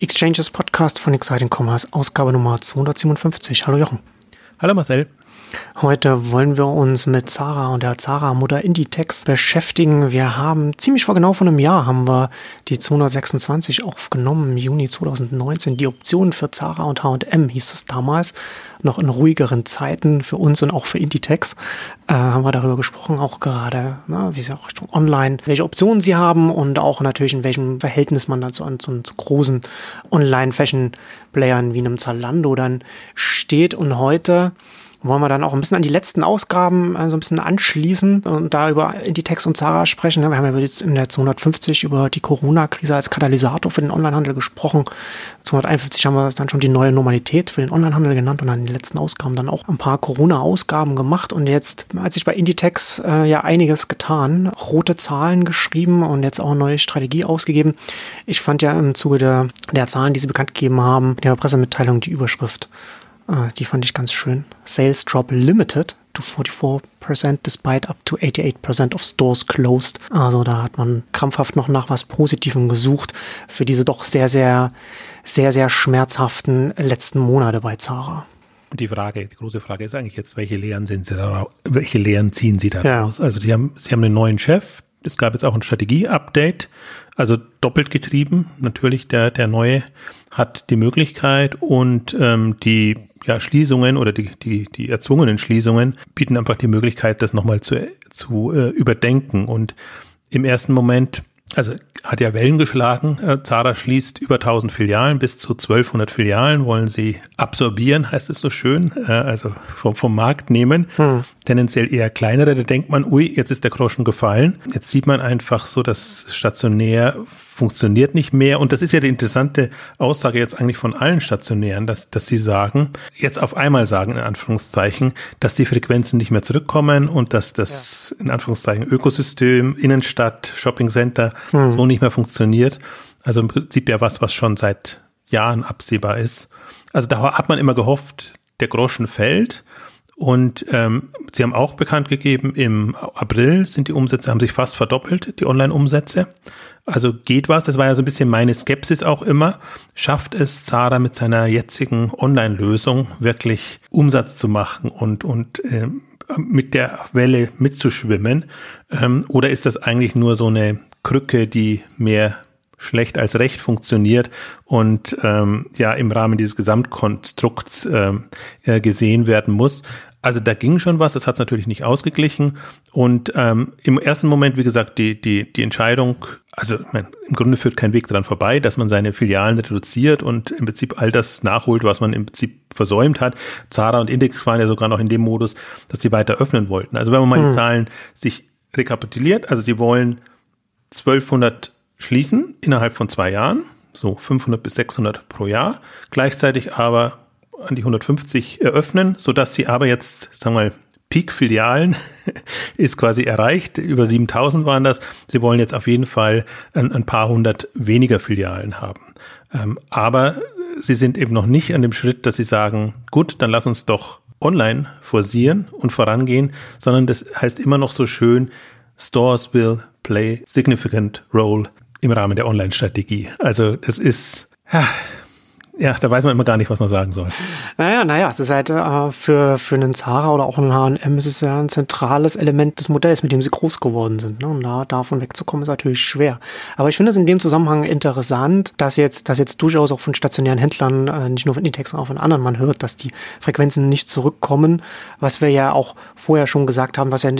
Exchanges Podcast von Exciting Commerce, Ausgabe Nummer 257. Hallo Jochen. Hallo Marcel. Heute wollen wir uns mit Zara und der Zara-Mutter Inditex beschäftigen. Wir haben ziemlich vor genau von einem Jahr haben wir die 226 aufgenommen, im Juni 2019. Die Optionen für Zara und H&M hieß es damals, noch in ruhigeren Zeiten für uns und auch für Inditex. Äh, haben wir darüber gesprochen, auch gerade, na, wie sie auch Richtung Online, welche Optionen sie haben und auch natürlich in welchem Verhältnis man dann zu, zu, zu großen Online-Fashion-Playern wie einem Zalando dann steht. Und heute wollen wir dann auch ein bisschen an die letzten Ausgaben äh, so ein bisschen anschließen und da über Inditex und Zara sprechen. Wir haben ja jetzt in der 250 über die Corona-Krise als Katalysator für den Onlinehandel gesprochen. 251 haben wir dann schon die neue Normalität für den Onlinehandel genannt und dann in den letzten Ausgaben dann auch ein paar Corona-Ausgaben gemacht. Und jetzt hat sich bei Inditex äh, ja einiges getan. Rote Zahlen geschrieben und jetzt auch eine neue Strategie ausgegeben. Ich fand ja im Zuge der, der Zahlen, die sie bekannt gegeben haben, der Pressemitteilung die Überschrift Ah, die fand ich ganz schön. Sales drop limited to 44% despite up to 88% of stores closed. Also da hat man krampfhaft noch nach was Positivem gesucht für diese doch sehr, sehr, sehr, sehr schmerzhaften letzten Monate bei Zara. Und die Frage, die große Frage ist eigentlich jetzt, welche Lehren sind Sie da, welche Lehren ziehen Sie daraus? Ja. Also Sie haben, Sie haben einen neuen Chef. Es gab jetzt auch ein Strategie-Update, also doppelt getrieben. Natürlich der, der neue hat die Möglichkeit und ähm, die ja, Schließungen oder die, die, die erzwungenen Schließungen bieten einfach die Möglichkeit, das nochmal zu, zu äh, überdenken. Und im ersten Moment, also hat ja Wellen geschlagen. Äh, Zara schließt über 1000 Filialen, bis zu 1200 Filialen wollen sie absorbieren, heißt es so schön, äh, also vom, vom Markt nehmen. Hm. Tendenziell eher kleinere, da denkt man, ui, jetzt ist der Groschen gefallen. Jetzt sieht man einfach so, dass stationär funktioniert nicht mehr. Und das ist ja die interessante Aussage jetzt eigentlich von allen Stationären, dass, dass sie sagen, jetzt auf einmal sagen, in Anführungszeichen, dass die Frequenzen nicht mehr zurückkommen und dass das, ja. in Anführungszeichen, Ökosystem, Innenstadt, Shoppingcenter hm. so nicht mehr funktioniert. Also im Prinzip ja was, was schon seit Jahren absehbar ist. Also da hat man immer gehofft, der Groschen fällt. Und ähm, sie haben auch bekannt gegeben, im April sind die Umsätze, haben sich fast verdoppelt, die Online-Umsätze. Also geht was, das war ja so ein bisschen meine Skepsis auch immer. Schafft es Zara mit seiner jetzigen Online-Lösung wirklich Umsatz zu machen und, und äh, mit der Welle mitzuschwimmen? Ähm, oder ist das eigentlich nur so eine Krücke, die mehr schlecht als recht funktioniert und ähm, ja im Rahmen dieses Gesamtkonstrukts ähm, äh, gesehen werden muss. Also da ging schon was, das hat es natürlich nicht ausgeglichen. Und ähm, im ersten Moment, wie gesagt, die, die, die Entscheidung, also mein, im Grunde führt kein Weg daran vorbei, dass man seine Filialen reduziert und im Prinzip all das nachholt, was man im Prinzip versäumt hat. Zara und Index waren ja sogar noch in dem Modus, dass sie weiter öffnen wollten. Also wenn man mal hm. die Zahlen sich rekapituliert, also sie wollen 1200 schließen innerhalb von zwei Jahren, so 500 bis 600 pro Jahr, gleichzeitig aber an die 150 eröffnen, so dass sie aber jetzt, sagen wir mal, Peak-Filialen ist quasi erreicht. Über 7000 waren das. Sie wollen jetzt auf jeden Fall ein, ein paar hundert weniger Filialen haben. Ähm, aber sie sind eben noch nicht an dem Schritt, dass sie sagen, gut, dann lass uns doch online forcieren und vorangehen, sondern das heißt immer noch so schön, Stores will play significant role im Rahmen der Online-Strategie. Also das ist, ja, da weiß man immer gar nicht, was man sagen soll. Naja, naja, es ist halt äh, für, für einen Zara oder auch einen H&M ist es ja ein zentrales Element des Modells, mit dem sie groß geworden sind. Ne? Und da davon wegzukommen ist natürlich schwer. Aber ich finde es in dem Zusammenhang interessant, dass jetzt, dass jetzt durchaus auch von stationären Händlern, äh, nicht nur von Inditex, sondern auch von anderen, man hört, dass die Frequenzen nicht zurückkommen. Was wir ja auch vorher schon gesagt haben, was ja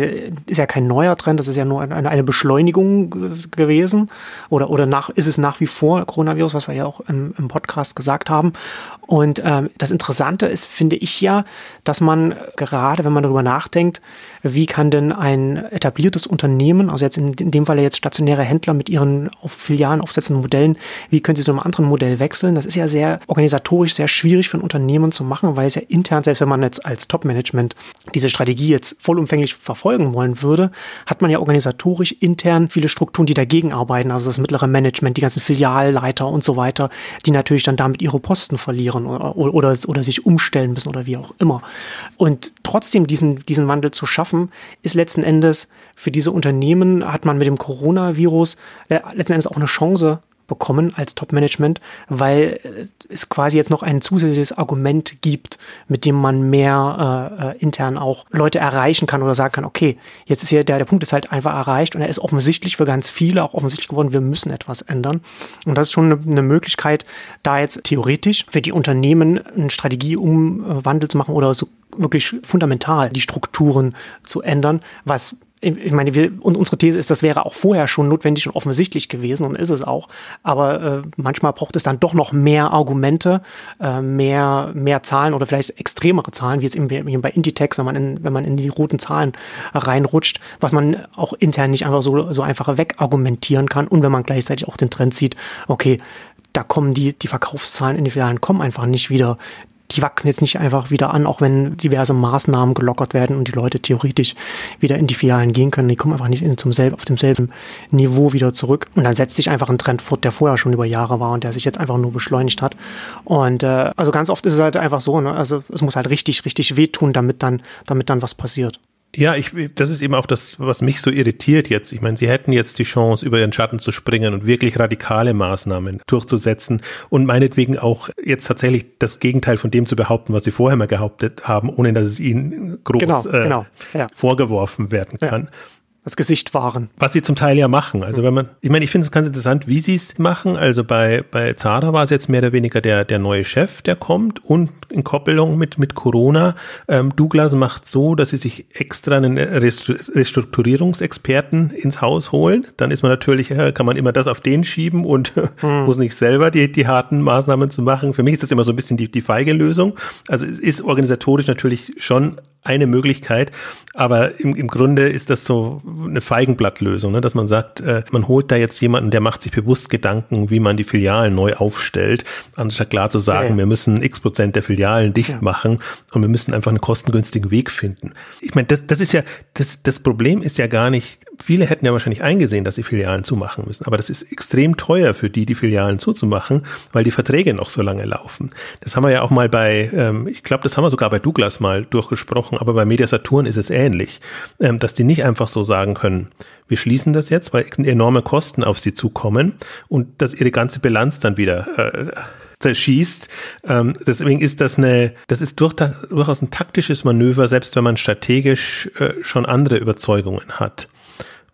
ist ja kein neuer Trend, das ist ja nur eine, eine Beschleunigung gewesen. Oder, oder nach, ist es nach wie vor Coronavirus, was wir ja auch im, im Podcast gesagt haben. Und ähm, das Interessante ist, finde ich ja, dass man gerade, wenn man darüber nachdenkt, wie kann denn ein etabliertes Unternehmen, also jetzt in, in dem Fall jetzt stationäre Händler mit ihren auf Filialen aufsetzenden Modellen, wie können sie zu einem anderen Modell wechseln? Das ist ja sehr organisatorisch sehr schwierig für ein Unternehmen zu machen, weil es ja intern, selbst wenn man jetzt als Top-Management diese Strategie jetzt vollumfänglich verfolgen wollen würde, hat man ja organisatorisch intern viele Strukturen, die dagegen arbeiten, also das mittlere Management, die ganzen Filialleiter und so weiter, die natürlich dann damit ihre Posten verlieren oder, oder, oder sich umstellen müssen oder wie auch immer. Und trotzdem diesen, diesen Wandel zu schaffen, ist letzten Endes für diese Unternehmen, hat man mit dem Coronavirus äh, letzten Endes auch eine Chance bekommen als Top-Management, weil es quasi jetzt noch ein zusätzliches Argument gibt, mit dem man mehr äh, äh, intern auch Leute erreichen kann oder sagen kann, okay, jetzt ist hier der, der Punkt ist halt einfach erreicht und er ist offensichtlich für ganz viele auch offensichtlich geworden, wir müssen etwas ändern. Und das ist schon eine, eine Möglichkeit, da jetzt theoretisch für die Unternehmen eine Strategieumwandel zu machen oder so wirklich fundamental die Strukturen zu ändern, was ich meine, wir, und unsere These ist, das wäre auch vorher schon notwendig und offensichtlich gewesen und ist es auch. Aber äh, manchmal braucht es dann doch noch mehr Argumente, äh, mehr, mehr Zahlen oder vielleicht extremere Zahlen, wie jetzt eben bei Inditex, wenn man in, wenn man in die roten Zahlen reinrutscht, was man auch intern nicht einfach so, so einfach wegargumentieren kann. Und wenn man gleichzeitig auch den Trend sieht, okay, da kommen die, die Verkaufszahlen in die Filialen kommen einfach nicht wieder die wachsen jetzt nicht einfach wieder an, auch wenn diverse Maßnahmen gelockert werden und die Leute theoretisch wieder in die Filialen gehen können. Die kommen einfach nicht in zum selben, auf demselben Niveau wieder zurück. Und dann setzt sich einfach ein Trend fort, der vorher schon über Jahre war und der sich jetzt einfach nur beschleunigt hat. Und äh, also ganz oft ist es halt einfach so, ne? also es muss halt richtig, richtig wehtun, damit dann, damit dann was passiert. Ja, ich, das ist eben auch das, was mich so irritiert jetzt. Ich meine, sie hätten jetzt die Chance, über ihren Schatten zu springen und wirklich radikale Maßnahmen durchzusetzen und meinetwegen auch jetzt tatsächlich das Gegenteil von dem zu behaupten, was sie vorher mal behauptet haben, ohne dass es ihnen groß genau, äh, genau, ja. vorgeworfen werden kann. Ja das Gesicht wahren. Was sie zum Teil ja machen. Also wenn man, ich meine, ich finde es ganz interessant, wie sie es machen. Also bei, bei Zara war es jetzt mehr oder weniger der, der neue Chef, der kommt und in Koppelung mit, mit Corona. Ähm, Douglas macht so, dass sie sich extra einen Restrukturierungsexperten ins Haus holen. Dann ist man natürlich, äh, kann man immer das auf den schieben und hm. muss nicht selber die, die harten Maßnahmen zu machen. Für mich ist das immer so ein bisschen die, die feige Lösung. Also es ist organisatorisch natürlich schon eine Möglichkeit, aber im, im Grunde ist das so eine Feigenblattlösung, ne? dass man sagt, äh, man holt da jetzt jemanden, der macht sich bewusst Gedanken, wie man die Filialen neu aufstellt, anstatt klar zu sagen, ja, ja. wir müssen x Prozent der Filialen dicht ja. machen und wir müssen einfach einen kostengünstigen Weg finden. Ich meine, das, das ist ja, das, das Problem ist ja gar nicht, viele hätten ja wahrscheinlich eingesehen, dass sie Filialen zumachen müssen, aber das ist extrem teuer für die, die Filialen zuzumachen, weil die Verträge noch so lange laufen. Das haben wir ja auch mal bei, ähm, ich glaube, das haben wir sogar bei Douglas mal durchgesprochen, aber bei Mediasaturn ist es ähnlich, ähm, dass die nicht einfach so sagen können, wir schließen das jetzt, weil enorme Kosten auf sie zukommen und dass ihre ganze Bilanz dann wieder äh, zerschießt. Ähm, deswegen ist das eine, das ist durch, durchaus ein taktisches Manöver, selbst wenn man strategisch äh, schon andere Überzeugungen hat.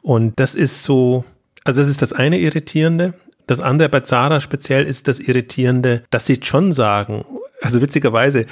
Und das ist so, also das ist das eine Irritierende. Das andere bei Zara speziell ist das Irritierende, dass sie schon sagen, also witzigerweise, äh,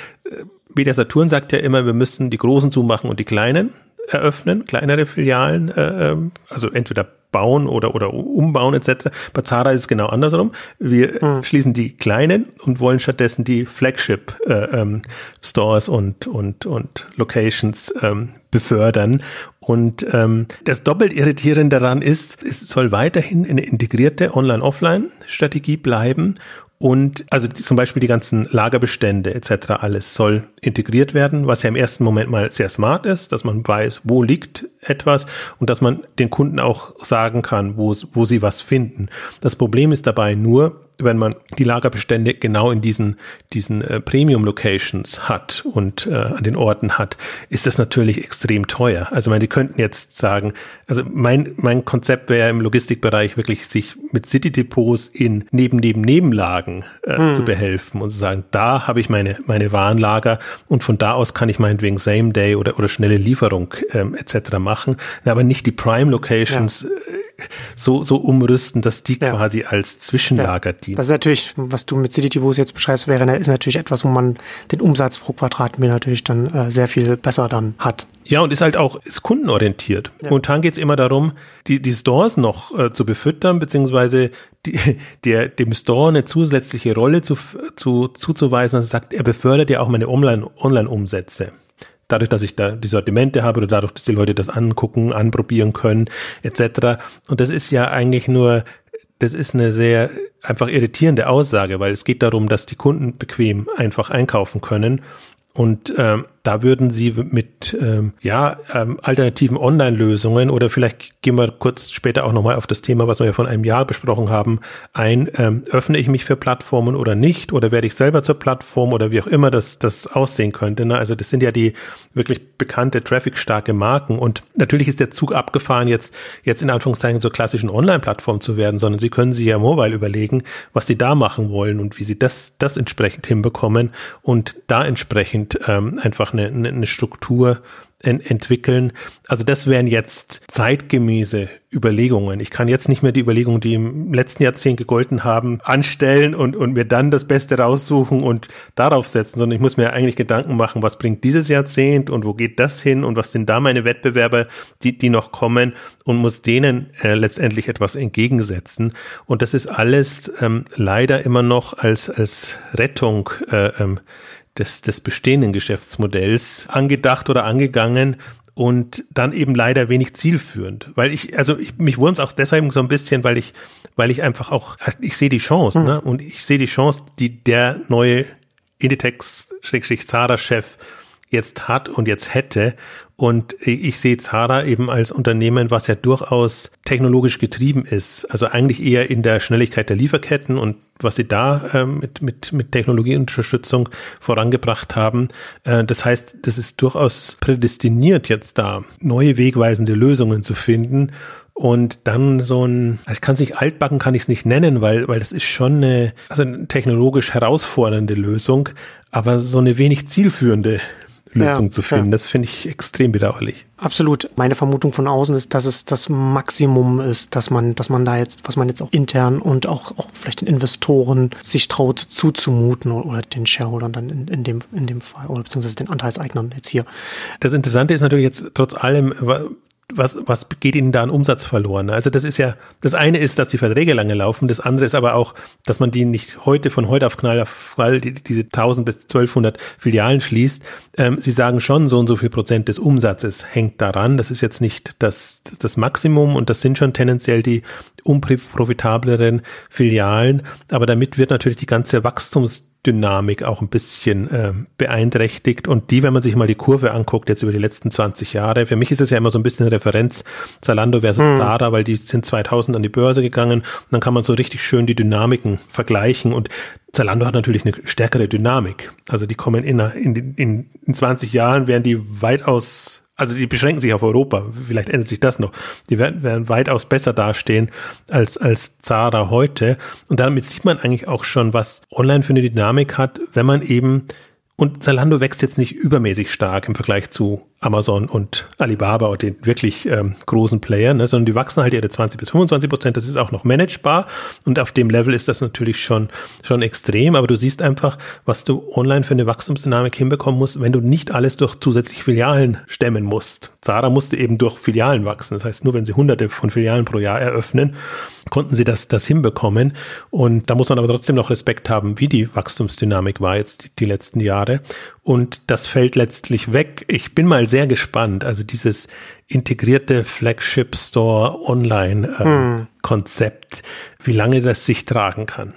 Media Saturn sagt ja immer, wir müssen die Großen zumachen und die Kleinen eröffnen, kleinere Filialen, äh, ähm, also entweder bauen oder, oder umbauen etc. Bei Zara ist es genau andersrum. Wir mhm. schließen die kleinen und wollen stattdessen die Flagship äh, ähm, Stores und, und, und Locations ähm, befördern. Und ähm, das doppelt irritierende daran ist, es soll weiterhin eine integrierte Online-Offline-Strategie bleiben und also zum Beispiel die ganzen Lagerbestände etc. alles soll integriert werden, was ja im ersten Moment mal sehr smart ist, dass man weiß, wo liegt etwas und dass man den Kunden auch sagen kann, wo, wo sie was finden. Das Problem ist dabei nur, wenn man die Lagerbestände genau in diesen, diesen äh, Premium-Locations hat und äh, an den Orten hat, ist das natürlich extrem teuer. Also meine, die könnten jetzt sagen, also mein, mein Konzept wäre im Logistikbereich wirklich, sich mit City-Depots in neben, neben, Nebenlagen äh, hm. zu behelfen und zu sagen, da habe ich meine, meine Warenlager und von da aus kann ich meinetwegen Same-Day oder, oder schnelle Lieferung ähm, etc. machen, aber nicht die Prime-Locations ja äh, so, so umrüsten, dass die ja. quasi als Zwischenlager ja. dienen. Das ist natürlich, was du mit CDTVs jetzt beschreibst, wäre, ist natürlich etwas, wo man den Umsatz pro Quadratmeter natürlich dann äh, sehr viel besser dann hat. Ja, und ist halt auch, ist kundenorientiert. Ja. Momentan geht es immer darum, die, die Stores noch äh, zu befüttern, beziehungsweise die, der, dem Store eine zusätzliche Rolle zu, zu, zuzuweisen, dass er sagt, er befördert ja auch meine Online-Umsätze. Online dadurch, dass ich da die Sortimente habe oder dadurch, dass die Leute das angucken, anprobieren können, etc. Und das ist ja eigentlich nur, das ist eine sehr einfach irritierende Aussage, weil es geht darum, dass die Kunden bequem einfach einkaufen können. Und ähm, da würden Sie mit ähm, ja ähm, alternativen Online-Lösungen oder vielleicht gehen wir kurz später auch nochmal auf das Thema, was wir ja von einem Jahr besprochen haben, ein. Ähm, öffne ich mich für Plattformen oder nicht? Oder werde ich selber zur Plattform oder wie auch immer das, das aussehen könnte? Ne? Also das sind ja die wirklich bekannte traffic-starke Marken. Und natürlich ist der Zug abgefahren, jetzt, jetzt in Anführungszeichen so klassischen Online-Plattformen zu werden, sondern Sie können sich ja mobile überlegen, was Sie da machen wollen und wie Sie das, das entsprechend hinbekommen und da entsprechend ähm, einfach eine, eine Struktur ent entwickeln. Also das wären jetzt zeitgemäße Überlegungen. Ich kann jetzt nicht mehr die Überlegungen, die im letzten Jahrzehnt gegolten haben, anstellen und, und mir dann das Beste raussuchen und darauf setzen, sondern ich muss mir eigentlich Gedanken machen, was bringt dieses Jahrzehnt und wo geht das hin und was sind da meine Wettbewerber, die, die noch kommen und muss denen äh, letztendlich etwas entgegensetzen. Und das ist alles ähm, leider immer noch als, als Rettung äh, ähm, des, des bestehenden Geschäftsmodells angedacht oder angegangen und dann eben leider wenig zielführend, weil ich also ich, mich wurmt auch deshalb so ein bisschen, weil ich weil ich einfach auch ich sehe die Chance, mhm. ne? Und ich sehe die Chance, die der neue Inditex Zara Chef jetzt hat und jetzt hätte und ich sehe Zara eben als Unternehmen, was ja durchaus technologisch getrieben ist. Also eigentlich eher in der Schnelligkeit der Lieferketten und was sie da äh, mit, mit, mit Technologieunterstützung vorangebracht haben. Äh, das heißt, das ist durchaus prädestiniert, jetzt da neue wegweisende Lösungen zu finden. Und dann so ein, ich kann es nicht altbacken, kann ich es nicht nennen, weil, weil das ist schon eine, also eine technologisch herausfordernde Lösung, aber so eine wenig zielführende Lösung ja, zu finden. Ja. Das finde ich extrem bedauerlich. Absolut. Meine Vermutung von außen ist, dass es das Maximum ist, dass man, dass man da jetzt, was man jetzt auch intern und auch, auch vielleicht den Investoren sich traut zuzumuten oder den Shareholdern dann in, in dem, in dem Fall oder beziehungsweise den Anteilseignern jetzt hier. Das Interessante ist natürlich jetzt trotz allem, was, was geht ihnen da an Umsatz verloren? Also das ist ja, das eine ist, dass die Verträge lange laufen, das andere ist aber auch, dass man die nicht heute von heute auf Knall auf Fall die, diese 1000 bis 1200 Filialen schließt. Ähm, sie sagen schon, so und so viel Prozent des Umsatzes hängt daran. Das ist jetzt nicht das, das Maximum und das sind schon tendenziell die unprofitableren Filialen. Aber damit wird natürlich die ganze Wachstums Dynamik auch ein bisschen äh, beeinträchtigt. Und die, wenn man sich mal die Kurve anguckt, jetzt über die letzten 20 Jahre, für mich ist es ja immer so ein bisschen Referenz Zalando versus hm. Zara, weil die sind 2000 an die Börse gegangen und dann kann man so richtig schön die Dynamiken vergleichen. Und Zalando hat natürlich eine stärkere Dynamik. Also die kommen in, in, in, in 20 Jahren, werden die weitaus also die beschränken sich auf Europa. Vielleicht ändert sich das noch. Die werden, werden weitaus besser dastehen als, als Zara heute. Und damit sieht man eigentlich auch schon, was online für eine Dynamik hat, wenn man eben und Zalando wächst jetzt nicht übermäßig stark im Vergleich zu Amazon und Alibaba und den wirklich ähm, großen Playern, ne, sondern die wachsen halt ihre 20 bis 25 Prozent. Das ist auch noch managebar und auf dem Level ist das natürlich schon, schon extrem. Aber du siehst einfach, was du online für eine Wachstumsdynamik hinbekommen musst, wenn du nicht alles durch zusätzliche Filialen stemmen musst. Zara musste eben durch Filialen wachsen. Das heißt, nur wenn sie hunderte von Filialen pro Jahr eröffnen, konnten sie das, das hinbekommen. Und da muss man aber trotzdem noch Respekt haben, wie die Wachstumsdynamik war jetzt die, die letzten Jahre. Und das fällt letztlich weg. Ich bin mal sehr gespannt. Also dieses integrierte Flagship Store Online äh, hm. Konzept, wie lange das sich tragen kann.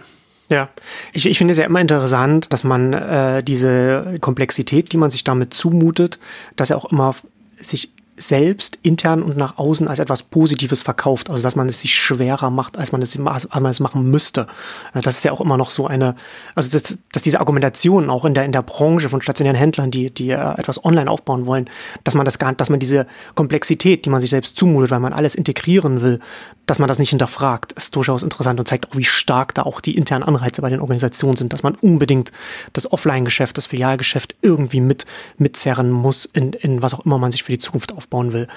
Ja, ich, ich finde es ja immer interessant, dass man äh, diese Komplexität, die man sich damit zumutet, dass er auch immer sich selbst intern und nach außen als etwas Positives verkauft, also dass man es sich schwerer macht, als man es, als man es machen müsste. Das ist ja auch immer noch so eine, also dass, dass diese Argumentation auch in der in der Branche von stationären Händlern, die die äh, etwas online aufbauen wollen, dass man das gar, dass man diese Komplexität, die man sich selbst zumutet, weil man alles integrieren will, dass man das nicht hinterfragt, ist durchaus interessant und zeigt auch, wie stark da auch die internen Anreize bei den Organisationen sind, dass man unbedingt das Offline-Geschäft, das Filialgeschäft irgendwie mit mitzerren muss in, in was auch immer man sich für die Zukunft aufbauen will.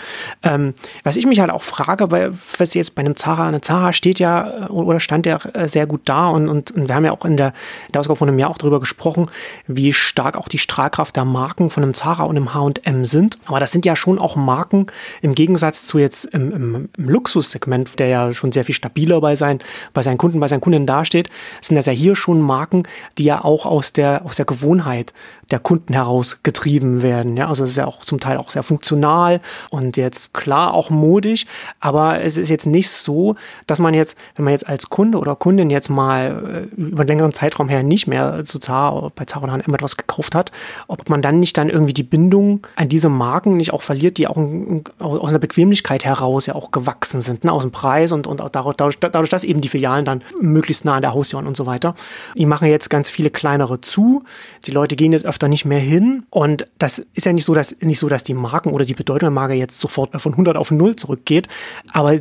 Ähm, was ich mich halt auch frage, weil was jetzt bei einem Zara, eine Zara steht ja äh, oder stand ja äh, sehr gut da und, und, und wir haben ja auch in der, in der Ausgabe von einem Jahr auch darüber gesprochen, wie stark auch die Strahlkraft der Marken von einem Zara und einem H&M sind. Aber das sind ja schon auch Marken im Gegensatz zu jetzt im, im, im Luxussegment der ja schon sehr viel stabiler bei seinen, bei seinen Kunden, bei seinen Kunden dasteht, sind das ja hier schon Marken, die ja auch aus der, aus der Gewohnheit der Kunden heraus getrieben werden. Ja, also es ist ja auch zum Teil auch sehr funktional und jetzt klar auch modisch, aber es ist jetzt nicht so, dass man jetzt, wenn man jetzt als Kunde oder Kundin jetzt mal äh, über einen längeren Zeitraum her nicht mehr zu Zara, bei Zara oder H&M etwas gekauft hat, ob man dann nicht dann irgendwie die Bindung an diese Marken nicht auch verliert, die auch aus einer Bequemlichkeit heraus ja auch gewachsen sind, ne? aus dem Preis und, und auch dadurch, dadurch, dass eben die Filialen dann möglichst nah an der Haustür und so weiter. Die machen jetzt ganz viele kleinere zu. Die Leute gehen jetzt öfter nicht mehr hin. Und das ist ja nicht so, dass, nicht so, dass die Marken oder die Bedeutung der Marke jetzt sofort von 100 auf 0 zurückgeht, aber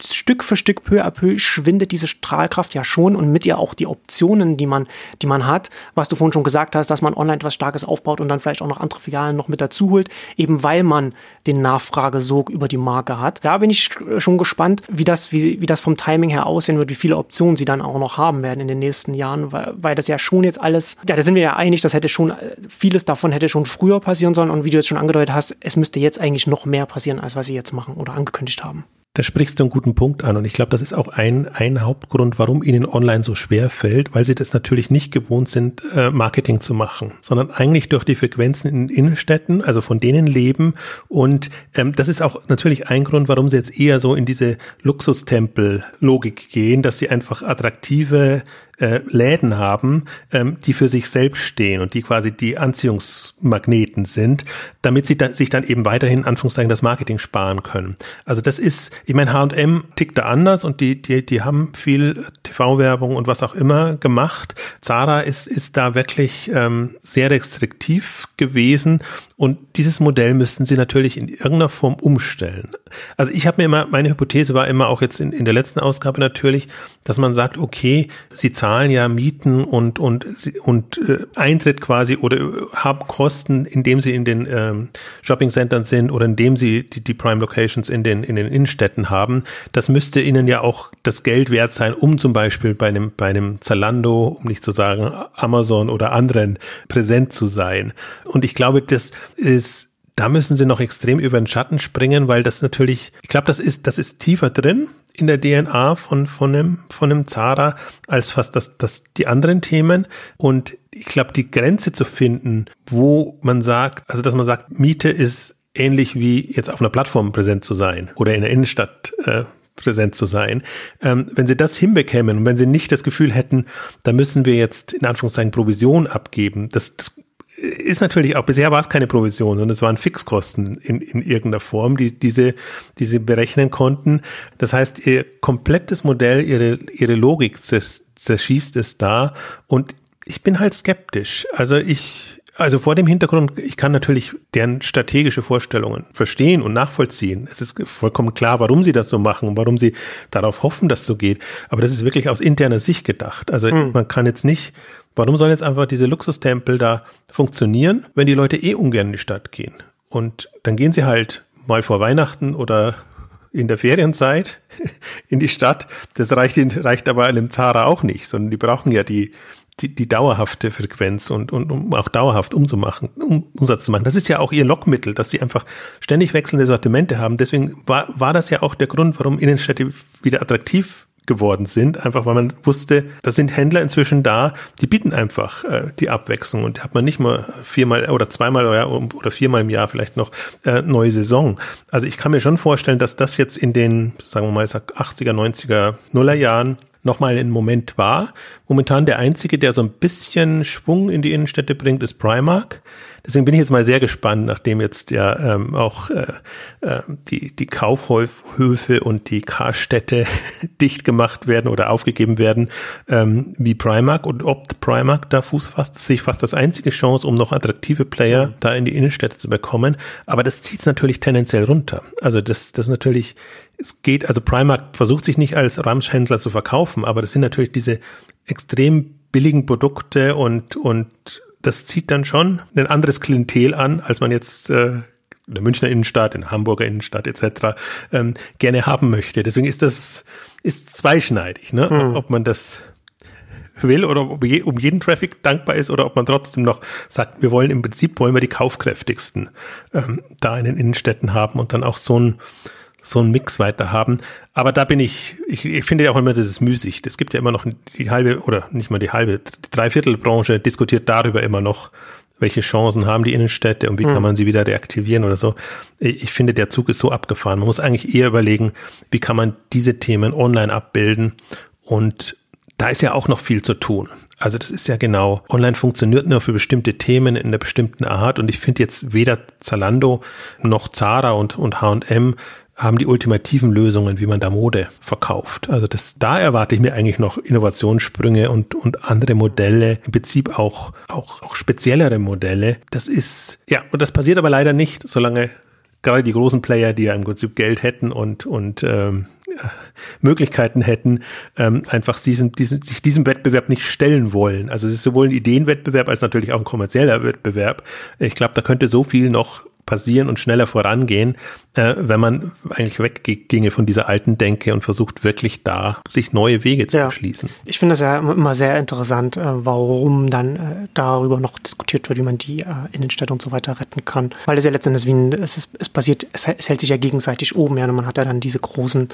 Stück für Stück, peu à peu, schwindet diese Strahlkraft ja schon und mit ihr auch die Optionen, die man, die man hat. Was du vorhin schon gesagt hast, dass man online etwas Starkes aufbaut und dann vielleicht auch noch andere Filialen noch mit dazu holt, eben weil man den Nachfragesog über die Marke hat. Da bin ich schon gespannt, wie das, wie, wie das vom Timing her aussehen wird, wie viele Optionen sie dann auch noch haben werden in den nächsten Jahren, weil, weil das ja schon jetzt alles, ja, da sind wir ja einig, das hätte schon, vieles davon hätte schon früher passieren sollen und wie du jetzt schon angedeutet hast, es müsste jetzt eigentlich noch mehr passieren, als was sie jetzt machen oder angekündigt haben. Da sprichst du einen guten Punkt an. Und ich glaube, das ist auch ein, ein Hauptgrund, warum ihnen online so schwer fällt, weil sie das natürlich nicht gewohnt sind, äh, Marketing zu machen, sondern eigentlich durch die Frequenzen in Innenstädten, also von denen leben. Und ähm, das ist auch natürlich ein Grund, warum sie jetzt eher so in diese Luxustempel-Logik gehen, dass sie einfach attraktive äh, Läden haben, ähm, die für sich selbst stehen und die quasi die Anziehungsmagneten sind, damit sie da, sich dann eben weiterhin Anführungszeichen das Marketing sparen können. Also das ist, ich meine, H&M tickt da anders und die, die, die haben viel TV-Werbung und was auch immer gemacht. Zara ist, ist da wirklich ähm, sehr restriktiv gewesen und dieses Modell müssten sie natürlich in irgendeiner Form umstellen. Also ich habe mir immer, meine Hypothese war immer auch jetzt in, in der letzten Ausgabe natürlich, dass man sagt, okay, sie zahlen ja Mieten und und und äh, Eintritt quasi oder haben Kosten, indem sie in den ähm, Shopping Centern sind oder indem sie die, die Prime Locations in den in den Innenstädten haben. Das müsste ihnen ja auch das Geld wert sein, um zum Beispiel bei einem bei einem Zalando, um nicht zu sagen Amazon oder anderen präsent zu sein. Und ich glaube, das ist da müssen sie noch extrem über den Schatten springen, weil das natürlich, ich glaube, das ist, das ist tiefer drin in der DNA von, von einem, von einem Zara als fast das, das, die anderen Themen. Und ich glaube, die Grenze zu finden, wo man sagt, also dass man sagt, Miete ist ähnlich wie jetzt auf einer Plattform präsent zu sein oder in der Innenstadt äh, präsent zu sein. Ähm, wenn sie das hinbekämen und wenn sie nicht das Gefühl hätten, da müssen wir jetzt in Anführungszeichen Provision abgeben, das, das ist natürlich auch, bisher war es keine Provision, sondern es waren Fixkosten in, in irgendeiner Form, die diese, diese berechnen konnten. Das heißt, ihr komplettes Modell, ihre, ihre Logik zerschießt es da und ich bin halt skeptisch. Also ich, also vor dem Hintergrund, ich kann natürlich deren strategische Vorstellungen verstehen und nachvollziehen. Es ist vollkommen klar, warum sie das so machen und warum sie darauf hoffen, dass es so geht. Aber das ist wirklich aus interner Sicht gedacht. Also hm. man kann jetzt nicht Warum sollen jetzt einfach diese Luxustempel da funktionieren, wenn die Leute eh ungern in die Stadt gehen? Und dann gehen sie halt mal vor Weihnachten oder in der Ferienzeit in die Stadt. Das reicht, reicht aber einem Zara auch nicht, sondern die brauchen ja die, die, die dauerhafte Frequenz und, und um auch dauerhaft umzumachen, um Umsatz zu machen. Das ist ja auch ihr Lockmittel, dass sie einfach ständig wechselnde Sortimente haben. Deswegen war, war das ja auch der Grund, warum Innenstädte wieder attraktiv geworden sind, einfach weil man wusste, da sind Händler inzwischen da, die bieten einfach äh, die Abwechslung und da hat man nicht mal viermal oder zweimal oder, viermal im Jahr vielleicht noch äh, neue Saison. Also ich kann mir schon vorstellen, dass das jetzt in den, sagen wir mal, 80er, 90er, Nuller Jahren nochmal ein Moment war. Momentan der einzige, der so ein bisschen Schwung in die Innenstädte bringt, ist Primark. Deswegen bin ich jetzt mal sehr gespannt, nachdem jetzt ja ähm, auch äh, äh, die, die Kaufhöfe und die Karstädte dicht gemacht werden oder aufgegeben werden, ähm, wie Primark und ob Primark da Fuß fasst, sehe ich fast das einzige Chance, um noch attraktive Player da in die Innenstädte zu bekommen. Aber das zieht es natürlich tendenziell runter. Also das, das natürlich, es geht, also Primark versucht sich nicht als Ramschhändler zu verkaufen, aber das sind natürlich diese extrem billigen Produkte und, und das zieht dann schon ein anderes Klientel an, als man jetzt äh, in der Münchner Innenstadt, in der Hamburger Innenstadt etc. Ähm, gerne haben möchte. Deswegen ist das ist zweischneidig, ne? Mhm. ob man das will oder ob je, um jeden Traffic dankbar ist oder ob man trotzdem noch sagt, wir wollen im Prinzip wollen wir die kaufkräftigsten ähm, da in den Innenstädten haben und dann auch so ein so einen Mix weiter haben. Aber da bin ich, ich, ich finde ja auch immer, das ist müßig. Es gibt ja immer noch die halbe, oder nicht mal die halbe, die Dreiviertelbranche diskutiert darüber immer noch, welche Chancen haben die Innenstädte und wie mhm. kann man sie wieder reaktivieren oder so. Ich finde, der Zug ist so abgefahren. Man muss eigentlich eher überlegen, wie kann man diese Themen online abbilden und da ist ja auch noch viel zu tun. Also das ist ja genau, online funktioniert nur für bestimmte Themen in einer bestimmten Art und ich finde jetzt weder Zalando noch Zara und, und H&M haben die ultimativen Lösungen, wie man da Mode verkauft. Also das, da erwarte ich mir eigentlich noch Innovationssprünge und, und andere Modelle, im Prinzip auch, auch, auch speziellere Modelle. Das ist, ja, und das passiert aber leider nicht, solange gerade die großen Player, die ja im Prinzip Geld hätten und, und ähm, Möglichkeiten hätten, ähm, einfach diesen, diesen, sich diesem Wettbewerb nicht stellen wollen. Also es ist sowohl ein Ideenwettbewerb als natürlich auch ein kommerzieller Wettbewerb. Ich glaube, da könnte so viel noch passieren und schneller vorangehen, äh, wenn man eigentlich wegginge von dieser alten Denke und versucht wirklich da sich neue Wege zu ja. erschließen. Ich finde es ja immer sehr interessant, äh, warum dann äh, darüber noch diskutiert wird, wie man die äh, Innenstädte und so weiter retten kann. Weil es ja letztendlich wie ein, es, ist, es passiert, es, es hält sich ja gegenseitig oben, ja, und man hat ja dann diese großen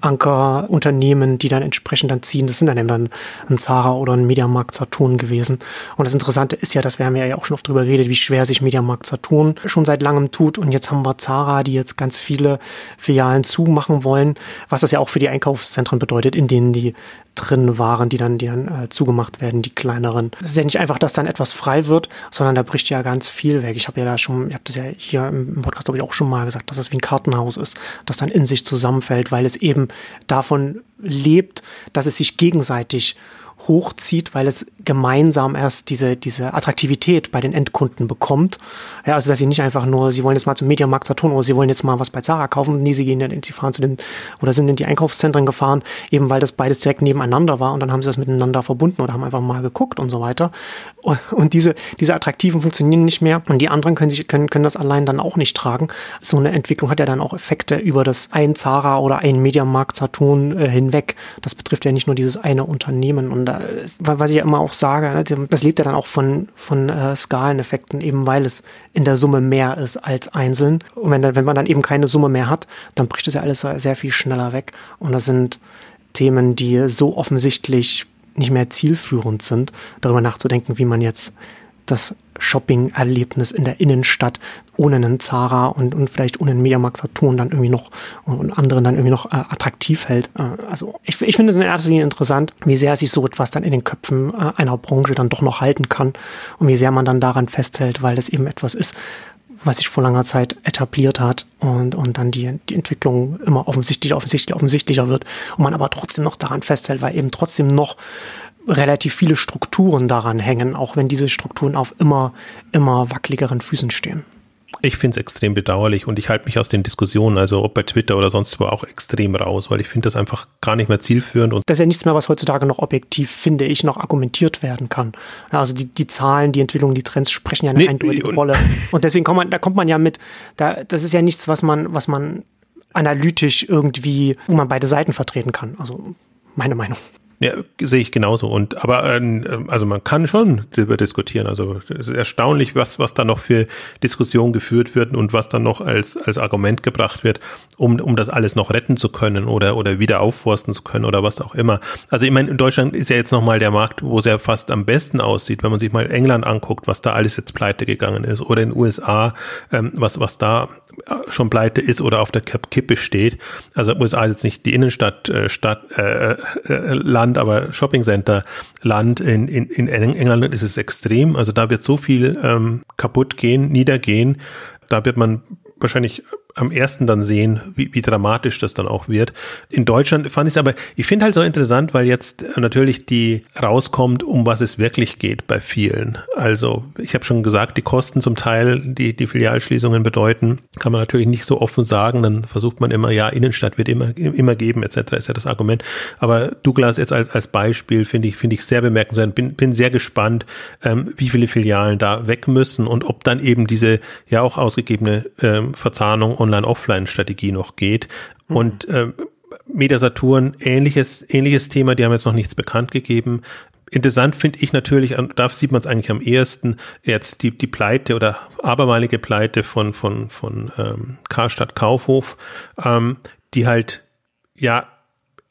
Ankerunternehmen, die dann entsprechend dann ziehen. Das sind dann eben dann ein Zara oder ein Mediamarkt Saturn gewesen. Und das Interessante ist ja, dass wir haben ja auch schon oft drüber geredet, wie schwer sich Mediamarkt Saturn schon seit langem tut. Und jetzt haben wir Zara, die jetzt ganz viele Filialen zumachen wollen, was das ja auch für die Einkaufszentren bedeutet, in denen die drin waren, die dann, die dann äh, zugemacht werden, die kleineren. Es ist ja nicht einfach, dass dann etwas frei wird, sondern da bricht ja ganz viel weg. Ich habe ja da schon, ich habe das ja hier im Podcast, glaube ich, auch schon mal gesagt, dass das wie ein Kartenhaus ist, das dann in sich zusammenfällt, weil es eben davon lebt, dass es sich gegenseitig hochzieht, weil es gemeinsam erst diese, diese Attraktivität bei den Endkunden bekommt. Ja, also dass sie nicht einfach nur, sie wollen jetzt mal zum Mediamarkt Saturn oder sie wollen jetzt mal was bei Zara kaufen. Nee, sie gehen dann, sie fahren zu den, oder sind in die Einkaufszentren gefahren, eben weil das beides direkt nebeneinander war und dann haben sie das miteinander verbunden oder haben einfach mal geguckt und so weiter. Und, diese, diese Attraktiven funktionieren nicht mehr und die anderen können sich, können, können das allein dann auch nicht tragen. So eine Entwicklung hat ja dann auch Effekte über das ein Zara oder ein Mediamarkt Saturn äh, hinweg. Das betrifft ja nicht nur dieses eine Unternehmen und da, was ich ja immer auch sage, ne, das lebt ja dann auch von, von äh, Skaleneffekten, eben weil es in der Summe mehr ist als einzeln. Und wenn, wenn man dann eben keine Summe mehr hat, dann bricht es ja alles sehr viel schneller weg. Und das sind Themen, die so offensichtlich nicht mehr zielführend sind, darüber nachzudenken, wie man jetzt das Shopping-Erlebnis in der Innenstadt ohne einen Zara und, und vielleicht ohne einen Mediamarkt Saturn dann irgendwie noch und anderen dann irgendwie noch äh, attraktiv hält. Äh, also ich, ich finde es in erster Linie interessant, wie sehr sich so etwas dann in den Köpfen äh, einer Branche dann doch noch halten kann und wie sehr man dann daran festhält, weil das eben etwas ist, was sich vor langer Zeit etabliert hat und, und dann die, die Entwicklung immer offensichtlicher, offensichtlicher, offensichtlicher wird und man aber trotzdem noch daran festhält, weil eben trotzdem noch relativ viele Strukturen daran hängen, auch wenn diese Strukturen auf immer, immer wackeligeren Füßen stehen. Ich finde es extrem bedauerlich und ich halte mich aus den Diskussionen, also ob bei Twitter oder sonst wo, auch extrem raus, weil ich finde das einfach gar nicht mehr zielführend. Und das ist ja nichts mehr, was heutzutage noch objektiv, finde ich, noch argumentiert werden kann. Also die, die Zahlen, die Entwicklung, die Trends sprechen ja eine nee, eindeutige und Rolle. Und deswegen kommt man, da kommt man ja mit, da, das ist ja nichts, was man, was man analytisch irgendwie, wo man beide Seiten vertreten kann. Also meine Meinung. Ja, sehe ich genauso. Und aber äh, also man kann schon darüber diskutieren. Also es ist erstaunlich, was was da noch für Diskussionen geführt wird und was dann noch als als Argument gebracht wird, um um das alles noch retten zu können oder oder wieder aufforsten zu können oder was auch immer. Also ich meine, in Deutschland ist ja jetzt noch mal der Markt, wo es ja fast am besten aussieht, wenn man sich mal England anguckt, was da alles jetzt pleite gegangen ist oder in den USA, ähm, was was da schon pleite ist oder auf der Kippe steht. Also USA ist jetzt nicht die Innenstadt, äh, Stadt, äh, äh, Land, aber Shoppingcenter Land. In, in, in England ist es extrem. Also da wird so viel ähm, kaputt gehen, niedergehen. Da wird man wahrscheinlich am ersten dann sehen, wie, wie dramatisch das dann auch wird. In Deutschland fand ich es aber, ich finde halt so interessant, weil jetzt natürlich die rauskommt, um was es wirklich geht bei vielen. Also ich habe schon gesagt, die Kosten zum Teil, die die Filialschließungen bedeuten, kann man natürlich nicht so offen sagen. Dann versucht man immer, ja, Innenstadt wird immer immer geben, etc. ist ja das Argument. Aber Douglas jetzt als als Beispiel finde ich finde ich sehr bemerkenswert. Bin bin sehr gespannt, ähm, wie viele Filialen da weg müssen und ob dann eben diese ja auch ausgegebene ähm, Verzahnung Online-Offline-Strategie noch geht. Mhm. Und äh, Media Saturn, ähnliches, ähnliches Thema, die haben jetzt noch nichts bekannt gegeben. Interessant finde ich natürlich, da sieht man es eigentlich am ehesten, jetzt die, die Pleite oder abermalige Pleite von, von, von ähm, Karstadt Kaufhof, ähm, die halt ja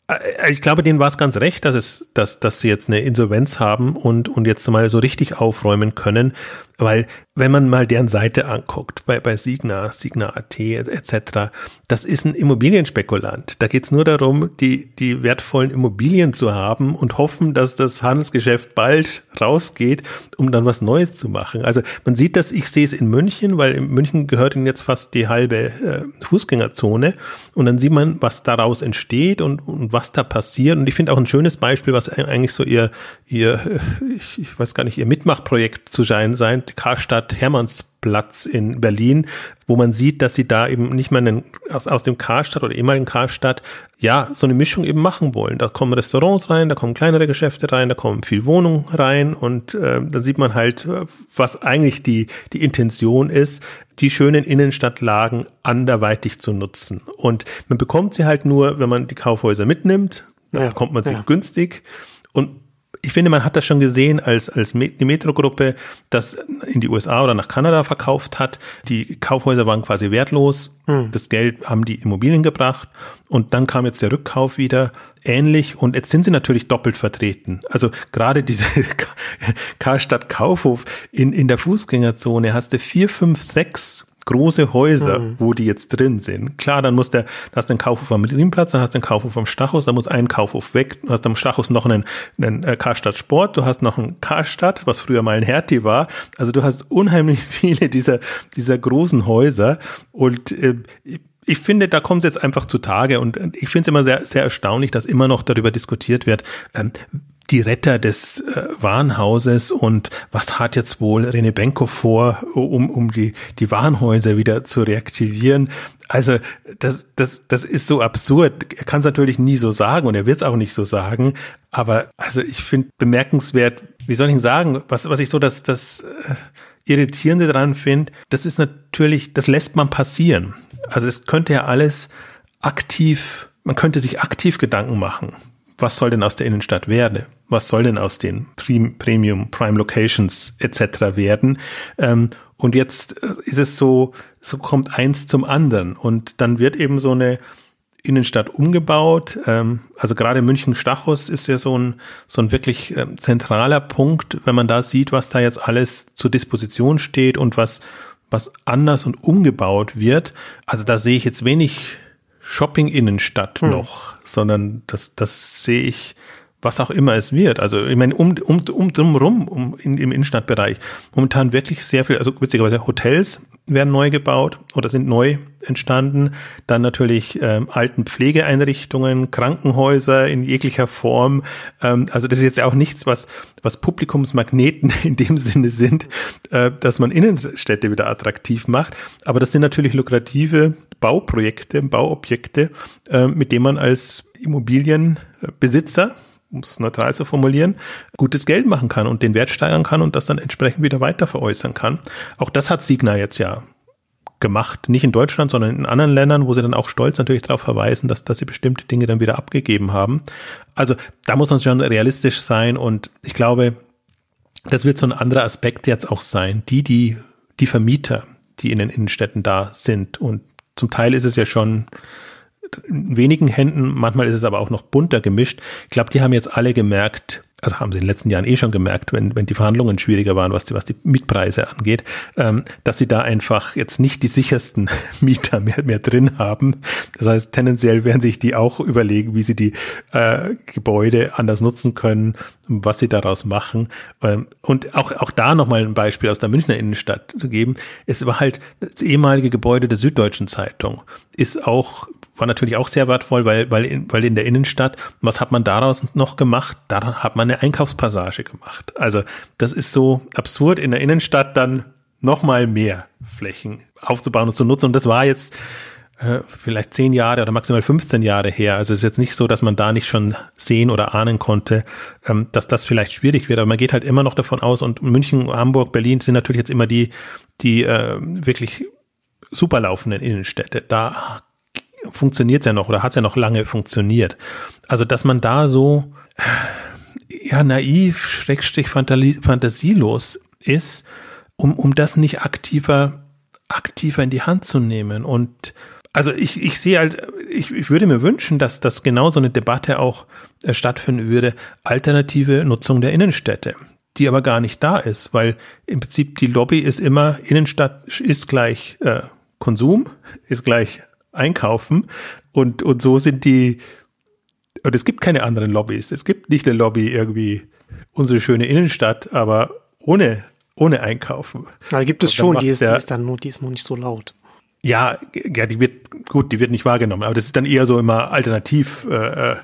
äh, ich glaube, denen war es ganz recht, dass es, dass, dass sie jetzt eine Insolvenz haben und, und jetzt mal so richtig aufräumen können, weil wenn man mal deren Seite anguckt, bei, bei Signa, Signa.at etc., das ist ein Immobilienspekulant. Da geht's nur darum, die, die wertvollen Immobilien zu haben und hoffen, dass das Handelsgeschäft bald rausgeht, um dann was Neues zu machen. Also man sieht das, ich sehe es in München, weil in München gehört ihnen jetzt fast die halbe äh, Fußgängerzone und dann sieht man, was daraus entsteht und, und was da passiert. Und ich finde auch ein schönes Beispiel, was eigentlich so ihr, ihr ich, ich weiß gar nicht, ihr Mitmachprojekt zu sein sein, Karstadt Hermannsplatz in Berlin, wo man sieht, dass sie da eben nicht mehr einen, aus, aus dem Karstadt oder ehemaligen Karstadt, ja, so eine Mischung eben machen wollen. Da kommen Restaurants rein, da kommen kleinere Geschäfte rein, da kommen viel Wohnungen rein und äh, dann sieht man halt, was eigentlich die, die Intention ist, die schönen Innenstadtlagen anderweitig zu nutzen. Und man bekommt sie halt nur, wenn man die Kaufhäuser mitnimmt, da ja, bekommt man sie ja. günstig. Und ich finde, man hat das schon gesehen, als, als die Metro-Gruppe das in die USA oder nach Kanada verkauft hat. Die Kaufhäuser waren quasi wertlos. Hm. Das Geld haben die Immobilien gebracht. Und dann kam jetzt der Rückkauf wieder ähnlich. Und jetzt sind sie natürlich doppelt vertreten. Also gerade diese Karstadt Kaufhof in, in der Fußgängerzone hast du vier, fünf, sechs große Häuser, mhm. wo die jetzt drin sind. Klar, dann muss der, da hast du einen Kaufhof am Marienplatz, dann hast du einen Kaufhof am Stachus, da muss ein Kaufhof weg, du hast am Stachus noch einen, einen äh, Karstadt Sport, du hast noch einen Karstadt, was früher mal ein Hertie war. Also du hast unheimlich viele dieser, dieser großen Häuser und äh, ich finde, da kommt es jetzt einfach zutage und ich finde es immer sehr, sehr erstaunlich, dass immer noch darüber diskutiert wird, ähm, die Retter des äh, Warenhauses und was hat jetzt wohl René Benko vor, um, um die, die Warenhäuser wieder zu reaktivieren. Also das, das, das ist so absurd. Er kann es natürlich nie so sagen und er wird es auch nicht so sagen. Aber also ich finde bemerkenswert, wie soll ich sagen, was, was ich so das, das äh, Irritierende daran finde, das ist natürlich, das lässt man passieren. Also es könnte ja alles aktiv, man könnte sich aktiv Gedanken machen was soll denn aus der Innenstadt werden? Was soll denn aus den Premium, Prime Locations etc. werden? Ähm, und jetzt äh, ist es so, so kommt eins zum anderen und dann wird eben so eine Innenstadt umgebaut. Ähm, also gerade München-Stachus ist ja so ein, so ein wirklich ähm, zentraler Punkt, wenn man da sieht, was da jetzt alles zur Disposition steht und was, was anders und umgebaut wird. Also da sehe ich jetzt wenig Shopping-Innenstadt hm. noch, sondern das, das sehe ich, was auch immer es wird. Also ich meine, um, um, um drumherum, um in, im Innenstadtbereich, momentan wirklich sehr viel, also witzigerweise Hotels werden neu gebaut oder sind neu entstanden. Dann natürlich ähm, alten Pflegeeinrichtungen, Krankenhäuser in jeglicher Form. Ähm, also das ist jetzt auch nichts, was, was Publikumsmagneten in dem Sinne sind, äh, dass man Innenstädte wieder attraktiv macht. Aber das sind natürlich lukrative Bauprojekte, Bauobjekte, äh, mit denen man als Immobilienbesitzer um es neutral zu formulieren, gutes Geld machen kann und den Wert steigern kann und das dann entsprechend wieder weiter veräußern kann. Auch das hat Signa jetzt ja gemacht, nicht in Deutschland, sondern in anderen Ländern, wo sie dann auch stolz natürlich darauf verweisen, dass, dass sie bestimmte Dinge dann wieder abgegeben haben. Also da muss man schon realistisch sein und ich glaube, das wird so ein anderer Aspekt jetzt auch sein. Die, die, die Vermieter, die in den Innenstädten da sind und zum Teil ist es ja schon in wenigen Händen, manchmal ist es aber auch noch bunter gemischt. Ich glaube, die haben jetzt alle gemerkt, also haben sie in den letzten Jahren eh schon gemerkt, wenn, wenn die Verhandlungen schwieriger waren, was die, was die Mietpreise angeht, ähm, dass sie da einfach jetzt nicht die sichersten Mieter mehr, mehr drin haben. Das heißt, tendenziell werden sich die auch überlegen, wie sie die äh, Gebäude anders nutzen können, was sie daraus machen. Ähm, und auch, auch da nochmal ein Beispiel aus der Münchner Innenstadt zu geben. Es war halt das ehemalige Gebäude der Süddeutschen Zeitung, ist auch war natürlich auch sehr wertvoll, weil, weil, in, weil in der Innenstadt, was hat man daraus noch gemacht? Da hat man eine Einkaufspassage gemacht. Also das ist so absurd, in der Innenstadt dann nochmal mehr Flächen aufzubauen und zu nutzen. Und das war jetzt vielleicht zehn Jahre oder maximal 15 Jahre her. Also es ist jetzt nicht so, dass man da nicht schon sehen oder ahnen konnte, ähm, dass das vielleicht schwierig wird. Aber man geht halt immer noch davon aus und München, Hamburg, Berlin sind natürlich jetzt immer die, die äh, wirklich super laufenden Innenstädte. Da funktioniert es ja noch oder hat es ja noch lange funktioniert. Also, dass man da so ja naiv, schrägstrich fantasielos ist, um, um das nicht aktiver, aktiver in die Hand zu nehmen. Und also ich, ich sehe halt, ich, ich würde mir wünschen, dass, dass genau so eine Debatte auch äh, stattfinden würde, alternative Nutzung der Innenstädte, die aber gar nicht da ist, weil im Prinzip die Lobby ist immer, Innenstadt ist gleich äh, Konsum, ist gleich Einkaufen und, und so sind die, und es gibt keine anderen Lobbys. Es gibt nicht eine Lobby irgendwie unsere schöne Innenstadt, aber ohne, ohne Einkaufen. Ja, gibt es schon, die ist, der, die ist dann nur, die ist nur nicht so laut. Ja, ja, die wird, gut, die wird nicht wahrgenommen, aber das ist dann eher so immer alternativ äh, äh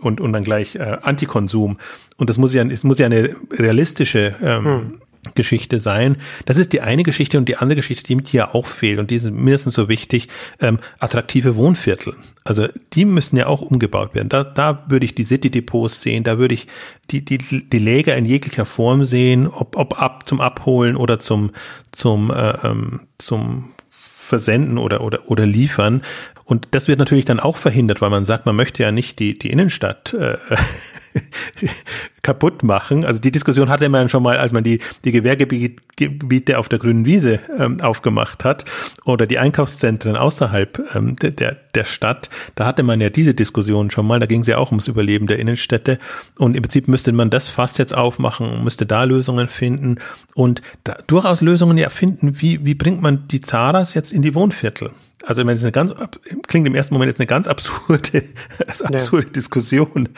und, und dann gleich äh, Antikonsum. Und das muss ja, es muss ja eine realistische ähm, hm. Geschichte sein. Das ist die eine Geschichte und die andere Geschichte, die mit hier auch fehlt und die sind mindestens so wichtig, ähm, attraktive Wohnviertel. Also die müssen ja auch umgebaut werden. Da, da würde ich die City-Depots sehen, da würde ich die, die, die Läger in jeglicher Form sehen, ob, ob ab zum Abholen oder zum, zum, äh, ähm, zum Versenden oder, oder, oder liefern. Und das wird natürlich dann auch verhindert, weil man sagt, man möchte ja nicht die, die Innenstadt äh, kaputt machen. Also die Diskussion hatte man schon mal, als man die, die Gewerbegebiete auf der grünen Wiese ähm, aufgemacht hat oder die Einkaufszentren außerhalb ähm, der, der Stadt. Da hatte man ja diese Diskussion schon mal. Da ging es ja auch ums Überleben der Innenstädte. Und im Prinzip müsste man das fast jetzt aufmachen, müsste da Lösungen finden und da durchaus Lösungen ja finden. Wie, wie bringt man die Zaras jetzt in die Wohnviertel? Also, wenn es eine ganz, klingt im ersten Moment jetzt eine ganz absurde, absurde ja. Diskussion.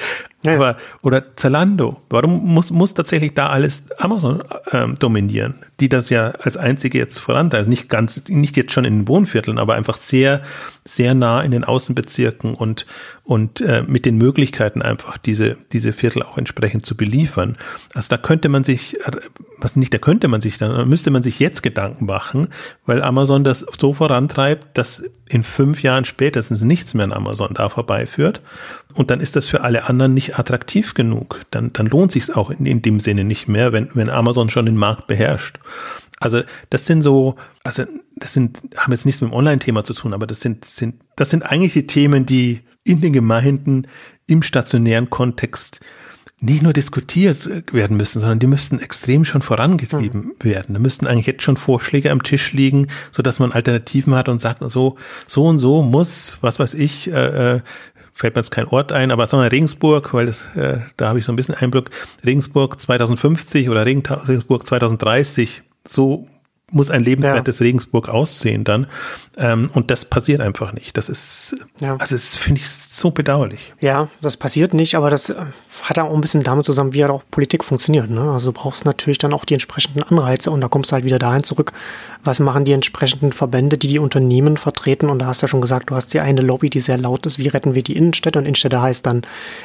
Ja. Aber, oder Zalando. Warum muss, muss tatsächlich da alles Amazon ähm, dominieren? Die das ja als einzige jetzt vorantreiben. Also nicht ganz, nicht jetzt schon in den Wohnvierteln, aber einfach sehr, sehr nah in den Außenbezirken und, und äh, mit den Möglichkeiten einfach diese, diese Viertel auch entsprechend zu beliefern. Also da könnte man sich, äh, was nicht, da könnte man sich, dann müsste man sich jetzt Gedanken machen, weil Amazon das so vorantreibt, dass in fünf Jahren spätestens nichts mehr an Amazon da vorbeiführt. Und dann ist das für alle anderen nicht attraktiv genug. Dann, dann lohnt sich auch in, in dem Sinne nicht mehr, wenn, wenn Amazon schon den Markt beherrscht. Also das sind so, also das sind, haben jetzt nichts mit dem Online-Thema zu tun, aber das sind, sind, das sind eigentlich die Themen, die in den Gemeinden im stationären Kontext nicht nur diskutiert werden müssen, sondern die müssten extrem schon vorangetrieben mhm. werden. Da müssten eigentlich jetzt schon Vorschläge am Tisch liegen, so dass man Alternativen hat und sagt, so, so und so muss, was weiß ich, äh, äh fällt mir jetzt kein Ort ein, aber sagen wir Regensburg, weil das, äh, da habe ich so ein bisschen Einblick, Regensburg 2050 oder Regensburg 2030, so muss ein lebenswertes ja. Regensburg aussehen dann. Ähm, und das passiert einfach nicht. Das ist, ja. also das finde ich so bedauerlich. Ja, das passiert nicht, aber das äh, hat auch ein bisschen damit zusammen, wie halt auch Politik funktioniert. Ne? Also du brauchst natürlich dann auch die entsprechenden Anreize und da kommst du halt wieder dahin zurück, was machen die entsprechenden Verbände, die die Unternehmen vertreten und da hast du ja schon gesagt, du hast die eine Lobby, die sehr laut ist, wie retten wir die Innenstädte und Innenstädte heißt dann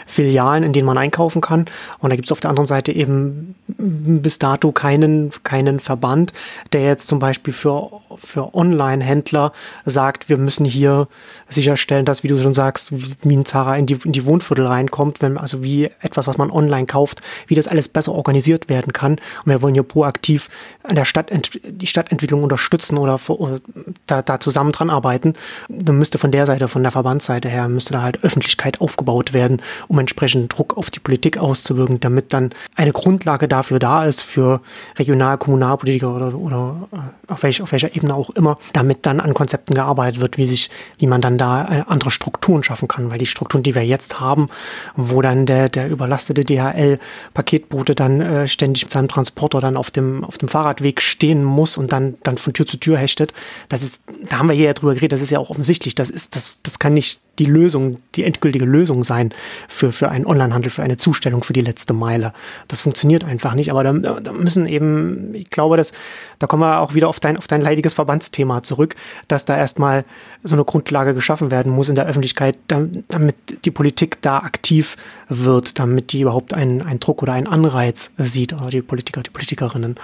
Filialen, in denen man einkaufen kann und da gibt es auf der anderen Seite eben bis dato keinen, keinen Verband, der jetzt zum Beispiel für, für Online-Händler sagt, wir müssen hier sicherstellen, dass, wie du schon sagst, wie in die, in die Wohnviertel reinkommt, wenn, also wie etwas, was man online kauft, wie das alles besser organisiert werden kann. Und wir wollen hier proaktiv an der Stadt, die Stadtentwicklung unterstützen oder, oder da, da zusammen dran arbeiten. Dann müsste von der Seite, von der Verbandsseite her, müsste da halt Öffentlichkeit aufgebaut werden, um entsprechend Druck auf die Politik auszuwirken, damit dann eine Grundlage dafür da ist für Regional-, Kommunalpolitiker oder, oder äh, auf, welch, auf welcher Ebene auch immer, damit dann an Konzepten gearbeitet wird, wie sich, wie man dann da äh, andere Strukturen schaffen kann, weil die Strukturen, die wir jetzt haben, wo dann der, der überlastete DHL-Paketbote dann äh, ständig mit seinem Transporter dann auf dem, auf dem Fahrradweg stehen muss und dann, dann von Tür zu Tür hechtet, das ist, da haben wir hier ja drüber geredet, das ist ja auch offensichtlich, das ist, das, das kann nicht die Lösung, die endgültige Lösung sein für, für einen Onlinehandel, für eine Zustellung für die letzte Meile. Das funktioniert einfach nicht, aber da, da müssen eben, ich glaube, dass, da kommen wir auch wieder auf dein, auf dein leidiges Verbandsthema zurück, dass da erstmal so eine Grundlage geschaffen werden muss in der Öffentlichkeit, damit die Politik da aktiv wird, damit die überhaupt einen, einen Druck oder einen Anreiz sieht, oder die Politiker, die Politikerinnen.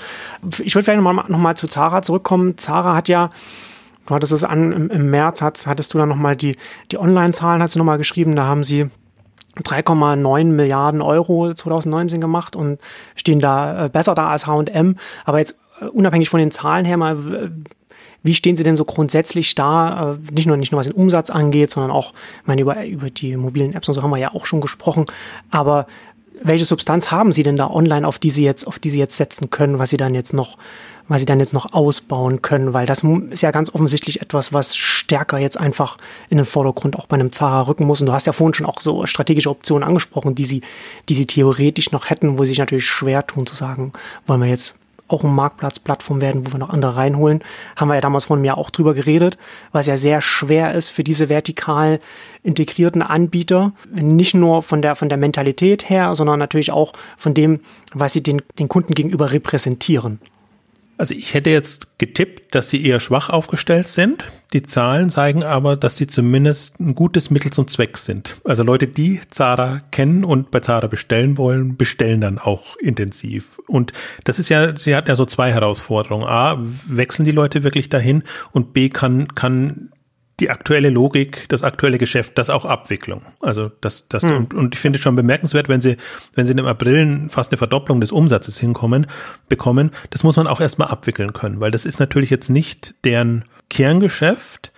Ich würde vielleicht nochmal noch mal zu Zara zurückkommen. Zara hat ja Du hattest es an, im, im März hat, hattest du dann nochmal die, die Online-Zahlen, hast du nochmal geschrieben, da haben sie 3,9 Milliarden Euro 2019 gemacht und stehen da äh, besser da als H&M. Aber jetzt äh, unabhängig von den Zahlen her mal, wie stehen Sie denn so grundsätzlich da? Äh, nicht nur, nicht nur was den Umsatz angeht, sondern auch, ich meine, über, über die mobilen Apps und so haben wir ja auch schon gesprochen. Aber welche Substanz haben Sie denn da online, auf die Sie jetzt, auf die Sie jetzt setzen können, was Sie dann jetzt noch, was Sie dann jetzt noch ausbauen können? Weil das ist ja ganz offensichtlich etwas, was stärker jetzt einfach in den Vordergrund auch bei einem Zara rücken muss. Und du hast ja vorhin schon auch so strategische Optionen angesprochen, die Sie, die Sie theoretisch noch hätten, wo Sie sich natürlich schwer tun zu sagen, wollen wir jetzt auch ein Marktplatzplattform werden, wo wir noch andere reinholen. Haben wir ja damals von mir auch drüber geredet, was ja sehr schwer ist für diese vertikal integrierten Anbieter. Nicht nur von der, von der Mentalität her, sondern natürlich auch von dem, was sie den, den Kunden gegenüber repräsentieren. Also ich hätte jetzt getippt, dass sie eher schwach aufgestellt sind. Die Zahlen zeigen aber, dass sie zumindest ein gutes Mittel zum Zweck sind. Also Leute, die Zara kennen und bei Zara bestellen wollen, bestellen dann auch intensiv. Und das ist ja, sie hat ja so zwei Herausforderungen. A, wechseln die Leute wirklich dahin? Und B, kann, kann die aktuelle Logik, das aktuelle Geschäft, das auch Abwicklung. Also das, das hm. und, und ich finde es schon bemerkenswert, wenn sie, wenn sie im April fast eine Verdopplung des Umsatzes hinkommen, bekommen, das muss man auch erstmal abwickeln können, weil das ist natürlich jetzt nicht deren Kerngeschäft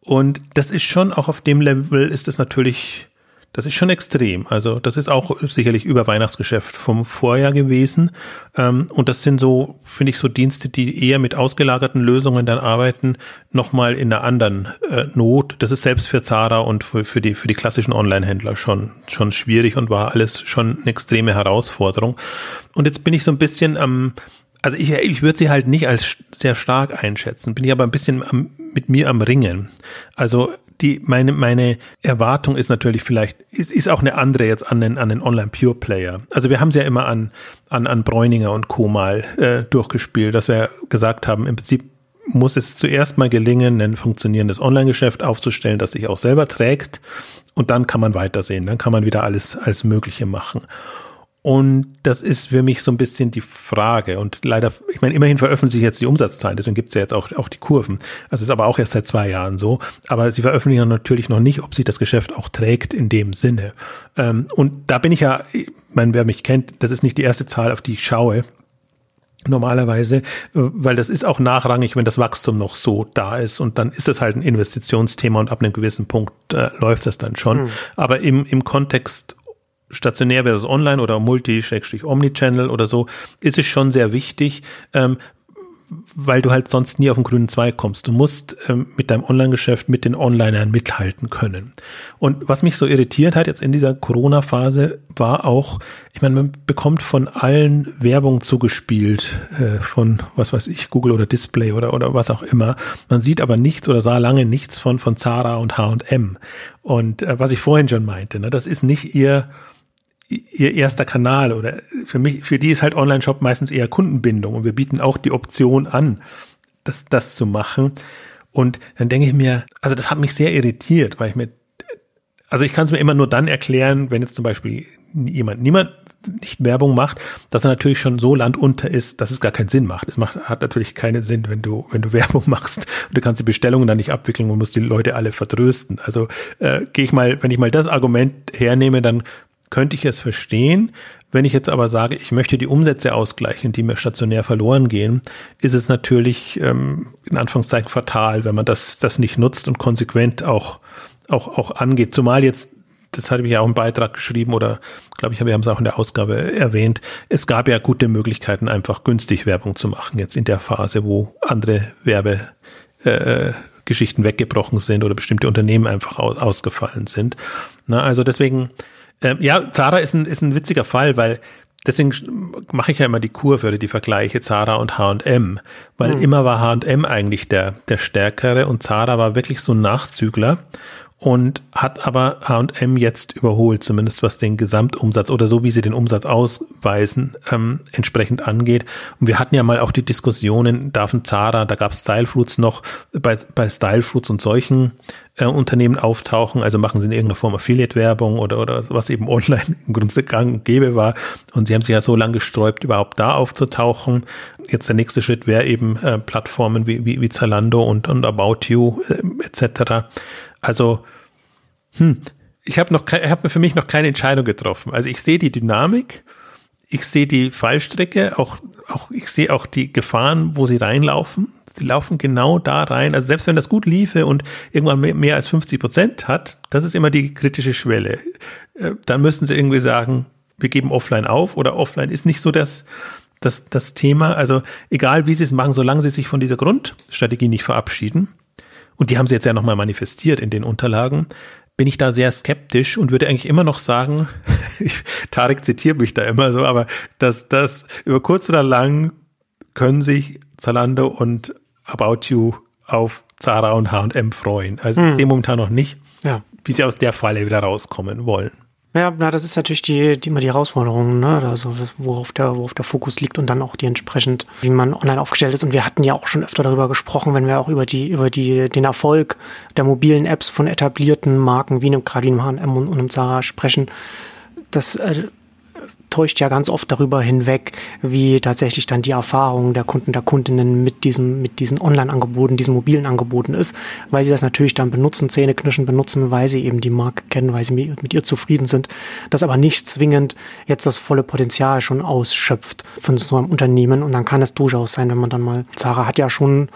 und das ist schon auch auf dem Level ist es natürlich das ist schon extrem. Also das ist auch sicherlich über Weihnachtsgeschäft vom Vorjahr gewesen. Ähm, und das sind so, finde ich, so Dienste, die eher mit ausgelagerten Lösungen dann arbeiten, nochmal in einer anderen äh, Not. Das ist selbst für Zara und für, die, für die klassischen Online-Händler schon, schon schwierig und war alles schon eine extreme Herausforderung. Und jetzt bin ich so ein bisschen am, also ich, ich würde sie halt nicht als sehr stark einschätzen, bin ich aber ein bisschen am, mit mir am Ringen. Also die, meine, meine Erwartung ist natürlich vielleicht, ist, ist auch eine andere jetzt an den, an den Online-Pure-Player. Also wir haben es ja immer an, an, an Bräuninger und Co. mal äh, durchgespielt, dass wir gesagt haben, im Prinzip muss es zuerst mal gelingen, ein funktionierendes Online-Geschäft aufzustellen, das sich auch selber trägt. Und dann kann man weitersehen. Dann kann man wieder alles, alles Mögliche machen. Und das ist für mich so ein bisschen die Frage. Und leider, ich meine, immerhin veröffentlichen sie jetzt die Umsatzzahlen, deswegen gibt es ja jetzt auch, auch die Kurven. Also ist aber auch erst seit zwei Jahren so. Aber sie veröffentlichen natürlich noch nicht, ob sich das Geschäft auch trägt in dem Sinne. Ähm, und da bin ich ja, ich meine, wer mich kennt, das ist nicht die erste Zahl, auf die ich schaue. Normalerweise, äh, weil das ist auch nachrangig, wenn das Wachstum noch so da ist und dann ist es halt ein Investitionsthema und ab einem gewissen Punkt äh, läuft das dann schon. Mhm. Aber im, im Kontext stationär versus online oder Multi-Omnichannel oder so, ist es schon sehr wichtig, ähm, weil du halt sonst nie auf den grünen Zweig kommst. Du musst ähm, mit deinem Online-Geschäft mit den Onlinern mithalten können. Und was mich so irritiert hat jetzt in dieser Corona-Phase war auch, ich meine, man bekommt von allen Werbung zugespielt, äh, von was weiß ich, Google oder Display oder, oder was auch immer. Man sieht aber nichts oder sah lange nichts von, von Zara und H&M. Und äh, was ich vorhin schon meinte, ne, das ist nicht ihr, ihr erster Kanal oder für mich, für die ist halt Online-Shop meistens eher Kundenbindung und wir bieten auch die Option an, das, das zu machen. Und dann denke ich mir, also das hat mich sehr irritiert, weil ich mir, also ich kann es mir immer nur dann erklären, wenn jetzt zum Beispiel jemand, niemand nicht Werbung macht, dass er natürlich schon so landunter ist, dass es gar keinen Sinn macht. Es macht, hat natürlich keinen Sinn, wenn du, wenn du Werbung machst und du kannst die Bestellungen dann nicht abwickeln und musst die Leute alle vertrösten. Also äh, gehe ich mal, wenn ich mal das Argument hernehme, dann könnte ich es verstehen. Wenn ich jetzt aber sage, ich möchte die Umsätze ausgleichen, die mir stationär verloren gehen, ist es natürlich ähm, in Anführungszeichen fatal, wenn man das, das nicht nutzt und konsequent auch, auch, auch angeht. Zumal jetzt das hatte ich ja auch im Beitrag geschrieben oder glaube ich, wir haben es auch in der Ausgabe erwähnt. Es gab ja gute Möglichkeiten, einfach günstig Werbung zu machen, jetzt in der Phase, wo andere Werbegeschichten äh, weggebrochen sind oder bestimmte Unternehmen einfach aus, ausgefallen sind. Na, also deswegen ähm, ja, Zara ist ein, ist ein witziger Fall, weil deswegen mache ich ja immer die Kurve oder die Vergleiche Zara und H&M, weil mhm. immer war H&M eigentlich der, der stärkere und Zara war wirklich so ein Nachzügler und hat aber H&M jetzt überholt, zumindest was den Gesamtumsatz oder so wie sie den Umsatz ausweisen, ähm, entsprechend angeht. Und wir hatten ja mal auch die Diskussionen, darf ein Zara, da gab es Stylefruits noch, bei, bei Stylefruits und solchen äh, Unternehmen auftauchen, also machen sie in irgendeiner Form Affiliate-Werbung oder, oder was eben online im Grunde gang gäbe war. Und sie haben sich ja so lange gesträubt, überhaupt da aufzutauchen. Jetzt der nächste Schritt wäre eben äh, Plattformen wie, wie, wie Zalando und, und About You äh, etc. Also, hm, ich habe noch, ich habe für mich noch keine Entscheidung getroffen. Also ich sehe die Dynamik, ich sehe die Fallstrecke, auch, auch ich sehe auch die Gefahren, wo sie reinlaufen. Sie laufen genau da rein. Also selbst wenn das gut liefe und irgendwann mehr, mehr als 50 Prozent hat, das ist immer die kritische Schwelle. Äh, dann müssen sie irgendwie sagen, wir geben offline auf oder offline ist nicht so das, das, das Thema. Also egal wie sie es machen, solange sie sich von dieser Grundstrategie nicht verabschieden, und die haben sie jetzt ja nochmal manifestiert in den Unterlagen, bin ich da sehr skeptisch und würde eigentlich immer noch sagen, Tarek zitiert mich da immer so, aber dass das über kurz oder lang können sich Zalando und About You auf Zara und H&M freuen. Also hm. ich sehe momentan noch nicht, ja. wie sie aus der Falle wieder rauskommen wollen. Ja, na, das ist natürlich die, die immer die Herausforderung, ne? Also worauf der, worauf der Fokus liegt und dann auch die entsprechend, wie man online aufgestellt ist. Und wir hatten ja auch schon öfter darüber gesprochen, wenn wir auch über die, über die, den Erfolg der mobilen Apps von etablierten Marken wie einem gerade einem H&M und, und einem Zara sprechen, dass äh, täuscht ja ganz oft darüber hinweg, wie tatsächlich dann die Erfahrung der Kunden, der Kundinnen mit diesem, mit diesen Online-Angeboten, diesen mobilen Angeboten ist, weil sie das natürlich dann benutzen, Zähneknirschen benutzen, weil sie eben die Marke kennen, weil sie mit ihr zufrieden sind, das aber nicht zwingend jetzt das volle Potenzial schon ausschöpft von so einem Unternehmen. Und dann kann es durchaus sein, wenn man dann mal, Zara hat ja schon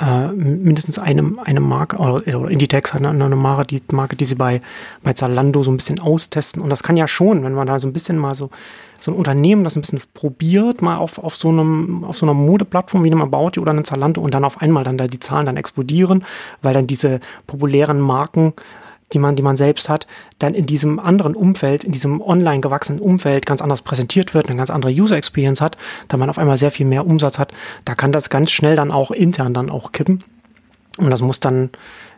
äh, mindestens eine, eine Marke, oder, Inditex hat eine, eine Marke, die Marke, die sie bei, bei Zalando so ein bisschen austesten. Und das kann ja schon, wenn man da so ein bisschen mal so, so ein Unternehmen das ein bisschen probiert, mal auf, auf so einem, auf so einer Modeplattform wie einem About You oder einem Zalando und dann auf einmal dann da die Zahlen dann explodieren, weil dann diese populären Marken die man, die man selbst hat, dann in diesem anderen Umfeld, in diesem online gewachsenen Umfeld ganz anders präsentiert wird, eine ganz andere User Experience hat, da man auf einmal sehr viel mehr Umsatz hat, da kann das ganz schnell dann auch intern dann auch kippen. Und das muss dann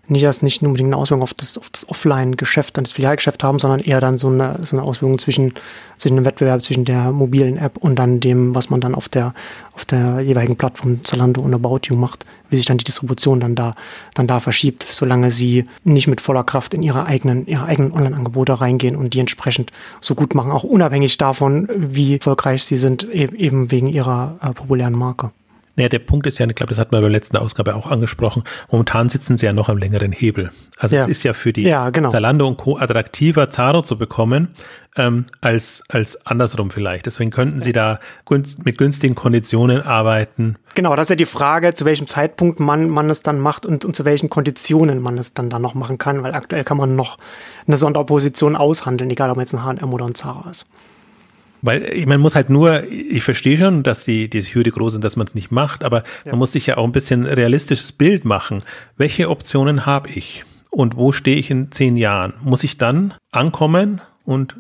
nicht erst nicht unbedingt eine Auswirkung auf das, auf das Offline-Geschäft, dann das Filialgeschäft haben, sondern eher dann so eine, so eine Auswirkung zwischen, zwischen dem Wettbewerb, zwischen der mobilen App und dann dem, was man dann auf der, auf der jeweiligen Plattform Zalando und About You macht, wie sich dann die Distribution dann da, dann da verschiebt, solange sie nicht mit voller Kraft in ihre eigenen, ihre eigenen Online-Angebote reingehen und die entsprechend so gut machen, auch unabhängig davon, wie erfolgreich sie sind, e-, eben wegen ihrer äh, populären Marke. Naja, der Punkt ist ja, ich glaube, das hat man bei der letzten Ausgabe auch angesprochen, momentan sitzen sie ja noch am längeren Hebel. Also ja. es ist ja für die ja, genau. Zalando und Co. attraktiver, Zara zu bekommen, ähm, als, als andersrum vielleicht. Deswegen könnten sie da günst, mit günstigen Konditionen arbeiten. Genau, das ist ja die Frage, zu welchem Zeitpunkt man, man es dann macht und, und zu welchen Konditionen man es dann da noch machen kann, weil aktuell kann man noch eine Sonderposition aushandeln, egal ob man jetzt ein H&M oder ein Zara ist. Weil man muss halt nur, ich verstehe schon, dass die, die Hürde groß ist, dass man es nicht macht, aber ja. man muss sich ja auch ein bisschen realistisches Bild machen. Welche Optionen habe ich? Und wo stehe ich in zehn Jahren? Muss ich dann ankommen und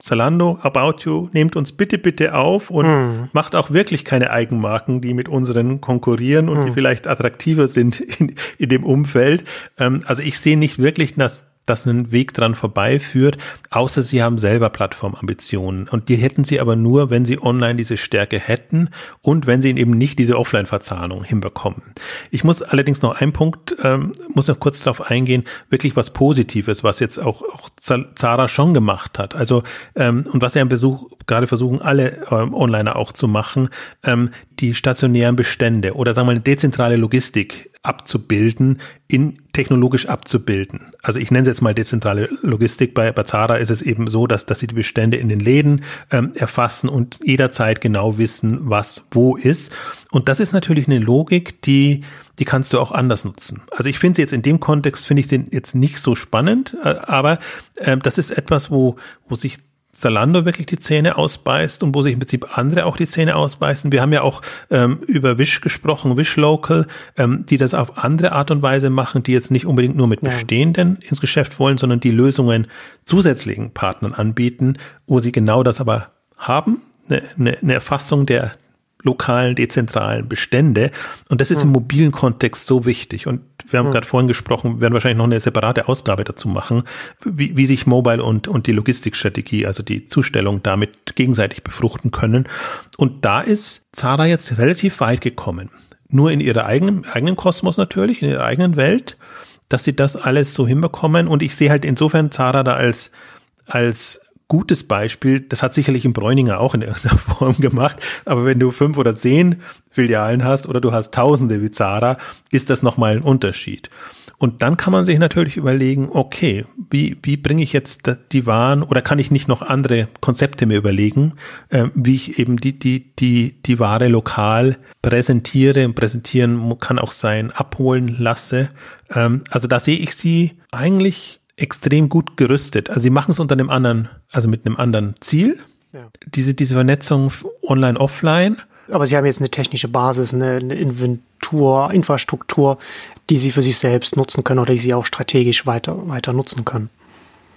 Zalando, About You, nehmt uns bitte, bitte auf und mm. macht auch wirklich keine Eigenmarken, die mit unseren konkurrieren und mm. die vielleicht attraktiver sind in, in dem Umfeld. Ähm, also ich sehe nicht wirklich, dass dass ein Weg dran vorbeiführt, außer sie haben selber Plattformambitionen. Und die hätten sie aber nur, wenn sie online diese Stärke hätten und wenn sie eben nicht diese Offline-Verzahnung hinbekommen. Ich muss allerdings noch einen Punkt, ähm, muss noch kurz darauf eingehen, wirklich was Positives, was jetzt auch, auch Zara schon gemacht hat. Also, ähm, und was ja im Besuch gerade versuchen, alle ähm, Onliner auch zu machen, ähm, die stationären Bestände oder sagen wir eine dezentrale Logistik abzubilden, in technologisch abzubilden. Also ich nenne es jetzt mal dezentrale Logistik. Bei, bei Zara ist es eben so, dass, dass sie die Bestände in den Läden ähm, erfassen und jederzeit genau wissen, was wo ist. Und das ist natürlich eine Logik, die die kannst du auch anders nutzen. Also ich finde sie jetzt in dem Kontext, finde ich sie jetzt nicht so spannend, äh, aber äh, das ist etwas, wo, wo sich Zalando wirklich die Zähne ausbeißt und wo sich im Prinzip andere auch die Zähne ausbeißen. Wir haben ja auch ähm, über Wish gesprochen, Wish Local, ähm, die das auf andere Art und Weise machen, die jetzt nicht unbedingt nur mit Bestehenden ins Geschäft wollen, sondern die Lösungen zusätzlichen Partnern anbieten, wo sie genau das aber haben, eine, eine, eine Erfassung der lokalen, dezentralen Bestände. Und das ist im hm. mobilen Kontext so wichtig. Und wir haben mhm. gerade vorhin gesprochen, wir werden wahrscheinlich noch eine separate Ausgabe dazu machen, wie, wie sich Mobile und, und die Logistikstrategie, also die Zustellung damit gegenseitig befruchten können. Und da ist Zara jetzt relativ weit gekommen. Nur in ihrer eigenen, eigenen Kosmos natürlich, in ihrer eigenen Welt, dass sie das alles so hinbekommen. Und ich sehe halt insofern Zara da als, als gutes Beispiel, das hat sicherlich im Bräuninger auch in irgendeiner Form gemacht, aber wenn du fünf oder zehn Filialen hast oder du hast tausende wie Zara, ist das nochmal ein Unterschied. Und dann kann man sich natürlich überlegen, okay, wie, wie bringe ich jetzt die Waren oder kann ich nicht noch andere Konzepte mir überlegen, äh, wie ich eben die, die, die, die Ware lokal präsentiere und präsentieren kann auch sein, abholen lasse. Ähm, also da sehe ich sie eigentlich extrem gut gerüstet. Also sie machen es unter einem anderen, also mit einem anderen Ziel. ja. diese, diese Vernetzung online, offline. Aber sie haben jetzt eine technische Basis, eine, eine Inventur, Infrastruktur, die sie für sich selbst nutzen können oder die sie auch strategisch weiter, weiter nutzen können.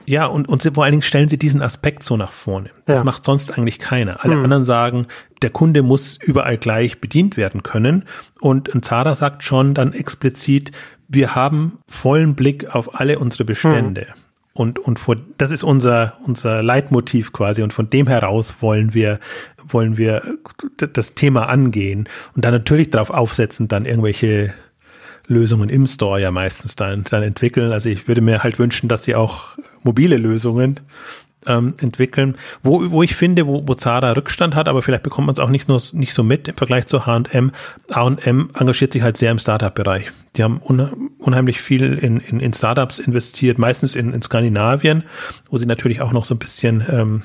Ja, und, und vor allen Dingen stellen sie diesen Aspekt so nach vorne. Das ja. macht sonst eigentlich keiner. Alle hm. anderen sagen, der Kunde muss überall gleich bedient werden können. Und ein Zara sagt schon dann explizit, wir haben vollen Blick auf alle unsere Bestände. Hm. Und, und vor, das ist unser, unser Leitmotiv quasi. Und von dem heraus wollen wir, wollen wir das Thema angehen und dann natürlich darauf aufsetzen, dann irgendwelche Lösungen im Store ja meistens dann, dann entwickeln. Also ich würde mir halt wünschen, dass sie auch mobile Lösungen ähm, entwickeln, wo, wo ich finde, wo, wo Zara Rückstand hat, aber vielleicht bekommt man es auch nicht, nur, nicht so mit im Vergleich zu H&M. H&M engagiert sich halt sehr im Startup-Bereich. Die haben unheimlich viel in, in, in Startups investiert, meistens in, in Skandinavien, wo sie natürlich auch noch so ein bisschen ähm,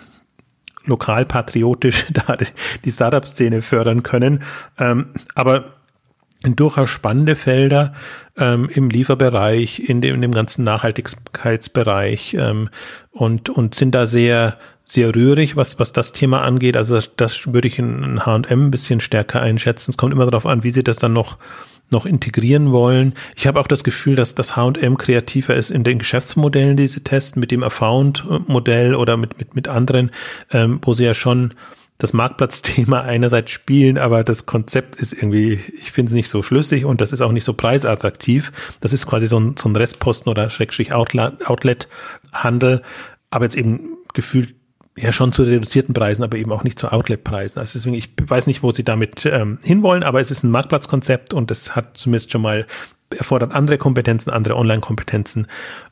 lokalpatriotisch da die Startup-Szene fördern können. Ähm, aber durchaus spannende Felder ähm, im Lieferbereich, in dem, in dem ganzen Nachhaltigkeitsbereich ähm, und, und sind da sehr, sehr rührig, was, was das Thema angeht. Also das, würde ich in H&M ein bisschen stärker einschätzen. Es kommt immer darauf an, wie sie das dann noch noch integrieren wollen. Ich habe auch das Gefühl, dass das H&M kreativer ist in den Geschäftsmodellen, die sie testen, mit dem Account-Modell oder mit, mit, mit anderen, ähm, wo sie ja schon das Marktplatzthema einerseits spielen, aber das Konzept ist irgendwie, ich finde es nicht so schlüssig und das ist auch nicht so preisattraktiv. Das ist quasi so ein, so ein Restposten oder Schrägstrich Outlet-Handel, aber jetzt eben gefühlt ja schon zu reduzierten Preisen, aber eben auch nicht zu Outlet-Preisen. Also deswegen, ich weiß nicht, wo sie damit ähm, hinwollen, aber es ist ein Marktplatzkonzept und es hat zumindest schon mal erfordert andere Kompetenzen, andere Online-Kompetenzen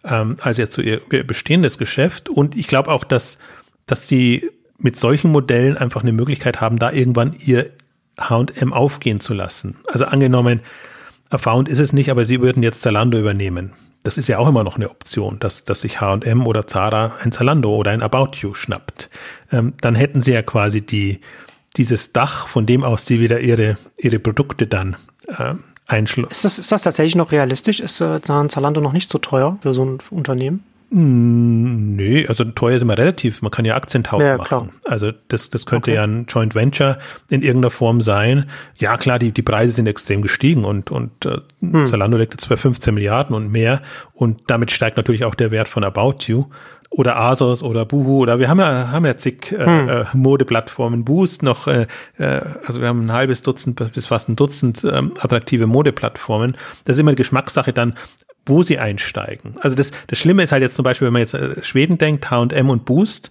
ähm, als jetzt so ihr, bestehendes Geschäft. Und ich glaube auch, dass, dass sie mit solchen Modellen einfach eine Möglichkeit haben, da irgendwann ihr H&M aufgehen zu lassen. Also angenommen, Found ist es nicht, aber sie würden jetzt Zalando übernehmen. Das ist ja auch immer noch eine Option, dass, dass sich H&M oder Zara ein Zalando oder ein About You schnappt. Ähm, dann hätten sie ja quasi die, dieses Dach, von dem aus sie wieder ihre, ihre Produkte dann äh, einschließen. Ist das, ist das tatsächlich noch realistisch? Ist äh, Zalando noch nicht so teuer für so ein Unternehmen? Hm, nee, also teuer ist immer relativ. Man kann ja Aktientausch ja, machen. Klar. Also das, das könnte okay. ja ein Joint Venture in irgendeiner Form sein. Ja, klar, die, die Preise sind extrem gestiegen und, und äh, hm. Zalando liegt jetzt bei 15 Milliarden und mehr. Und damit steigt natürlich auch der Wert von About You oder Asos oder Boohoo oder wir haben ja haben ja zig äh, hm. äh, Modeplattformen Boost noch äh, äh, also wir haben ein halbes Dutzend bis fast ein Dutzend ähm, attraktive Modeplattformen das ist immer Geschmackssache dann wo sie einsteigen. Also das, das Schlimme ist halt jetzt zum Beispiel, wenn man jetzt äh, Schweden denkt, H&M und Boost,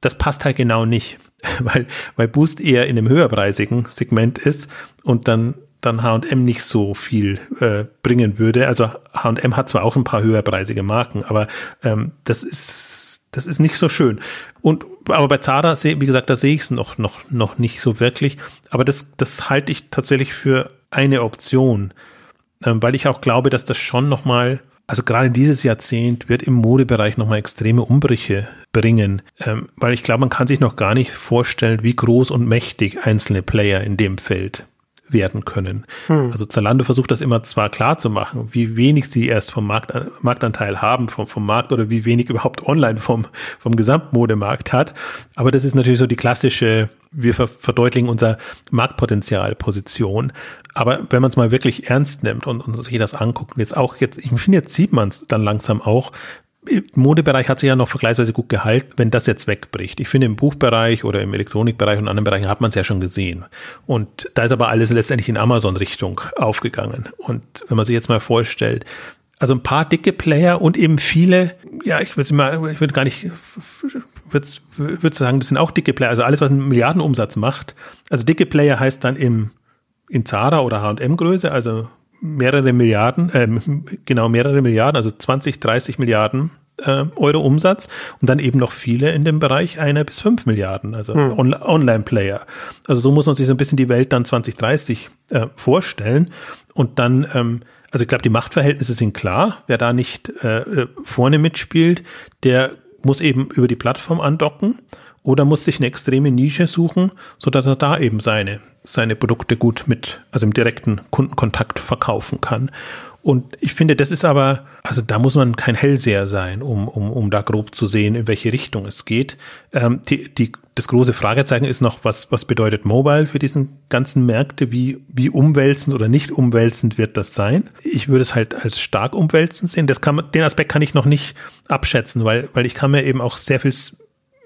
das passt halt genau nicht, weil, weil Boost eher in einem höherpreisigen Segment ist und dann dann H&M nicht so viel äh, bringen würde. Also H&M hat zwar auch ein paar höherpreisige Marken, aber ähm, das ist das ist nicht so schön. Und aber bei Zara, wie gesagt, da sehe ich es noch noch noch nicht so wirklich. Aber das das halte ich tatsächlich für eine Option weil ich auch glaube, dass das schon nochmal, also gerade dieses Jahrzehnt wird im Modebereich nochmal extreme Umbrüche bringen, ähm, weil ich glaube, man kann sich noch gar nicht vorstellen, wie groß und mächtig einzelne Player in dem Feld werden können. Hm. Also Zalando versucht das immer zwar klar zu machen, wie wenig sie erst vom Markt, Marktanteil haben vom, vom Markt oder wie wenig überhaupt online vom, vom Gesamtmodemarkt hat. Aber das ist natürlich so die klassische, wir verdeutlichen unser Marktpotenzialposition. Aber wenn man es mal wirklich ernst nimmt und, und sich das anguckt, jetzt auch jetzt, ich finde, jetzt sieht man es dann langsam auch, Modebereich hat sich ja noch vergleichsweise gut gehalten, wenn das jetzt wegbricht. Ich finde, im Buchbereich oder im Elektronikbereich und anderen Bereichen hat man es ja schon gesehen. Und da ist aber alles letztendlich in Amazon-Richtung aufgegangen. Und wenn man sich jetzt mal vorstellt, also ein paar dicke Player und eben viele, ja, ich würde mal, ich würde gar nicht, würde würd sagen, das sind auch dicke Player, also alles, was einen Milliardenumsatz macht. Also dicke Player heißt dann im, in Zara oder H&M Größe, also mehrere Milliarden, äh, genau mehrere Milliarden, also 20, 30 Milliarden äh, Euro Umsatz und dann eben noch viele in dem Bereich einer bis fünf Milliarden, also hm. On Online-Player. Also so muss man sich so ein bisschen die Welt dann 2030 äh, vorstellen und dann, ähm, also ich glaube, die Machtverhältnisse sind klar. Wer da nicht äh, äh vorne mitspielt, der muss eben über die Plattform andocken oder muss sich eine extreme Nische suchen, so dass er da eben seine, seine Produkte gut mit, also im direkten Kundenkontakt verkaufen kann. Und ich finde, das ist aber, also da muss man kein Hellseher sein, um, um, um da grob zu sehen, in welche Richtung es geht. Ähm, die, die, das große Fragezeichen ist noch, was, was bedeutet Mobile für diesen ganzen Märkte? Wie, wie umwälzend oder nicht umwälzend wird das sein? Ich würde es halt als stark umwälzend sehen. Das kann, den Aspekt kann ich noch nicht abschätzen, weil, weil ich kann mir eben auch sehr viel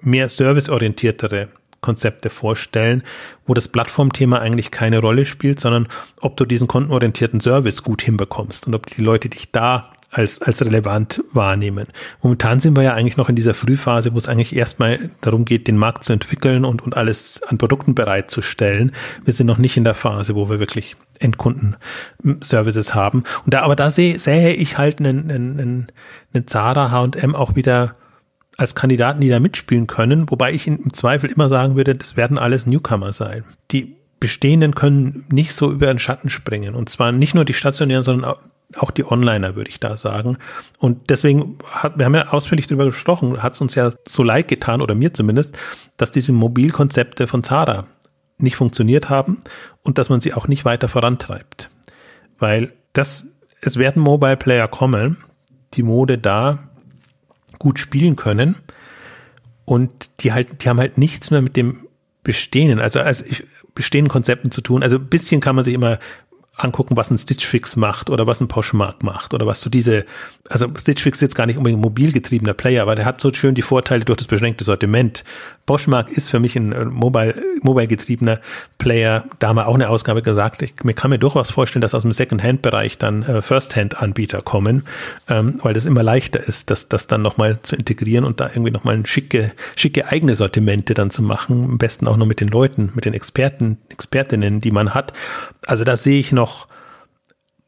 mehr serviceorientiertere Konzepte vorstellen, wo das Plattformthema eigentlich keine Rolle spielt, sondern ob du diesen kontenorientierten Service gut hinbekommst und ob die Leute dich da als, als relevant wahrnehmen. Momentan sind wir ja eigentlich noch in dieser Frühphase, wo es eigentlich erstmal darum geht, den Markt zu entwickeln und, und alles an Produkten bereitzustellen. Wir sind noch nicht in der Phase, wo wir wirklich Endkundenservices haben. Und da, aber da sehe, sehe ich halt einen, einen, einen Zara H&M auch wieder als Kandidaten, die da mitspielen können, wobei ich im Zweifel immer sagen würde, das werden alles Newcomer sein. Die bestehenden können nicht so über den Schatten springen. Und zwar nicht nur die stationären, sondern auch die Onliner, würde ich da sagen. Und deswegen hat, wir haben ja ausführlich darüber gesprochen, hat es uns ja so leid getan, oder mir zumindest, dass diese Mobilkonzepte von Zara nicht funktioniert haben und dass man sie auch nicht weiter vorantreibt. Weil das, es werden Mobile Player kommen, die Mode da gut spielen können. Und die halt, die haben halt nichts mehr mit dem bestehenden, also als bestehenden Konzepten zu tun. Also ein bisschen kann man sich immer angucken, was ein Stitch Fix macht oder was ein Poshmark macht oder was so diese, also Stitch Fix ist jetzt gar nicht unbedingt ein mobil getriebener Player, aber der hat so schön die Vorteile durch das beschränkte Sortiment. Poshmark ist für mich ein äh, mobile, mobile getriebener Player. Da haben wir auch eine Ausgabe gesagt. Ich mir kann mir durchaus vorstellen, dass aus dem Second-Hand-Bereich dann äh, First-Hand-Anbieter kommen, ähm, weil das immer leichter ist, das, das dann nochmal zu integrieren und da irgendwie nochmal ein schicke, schicke eigene Sortimente dann zu machen. Am besten auch noch mit den Leuten, mit den Experten, Expertinnen, die man hat. Also da sehe ich noch,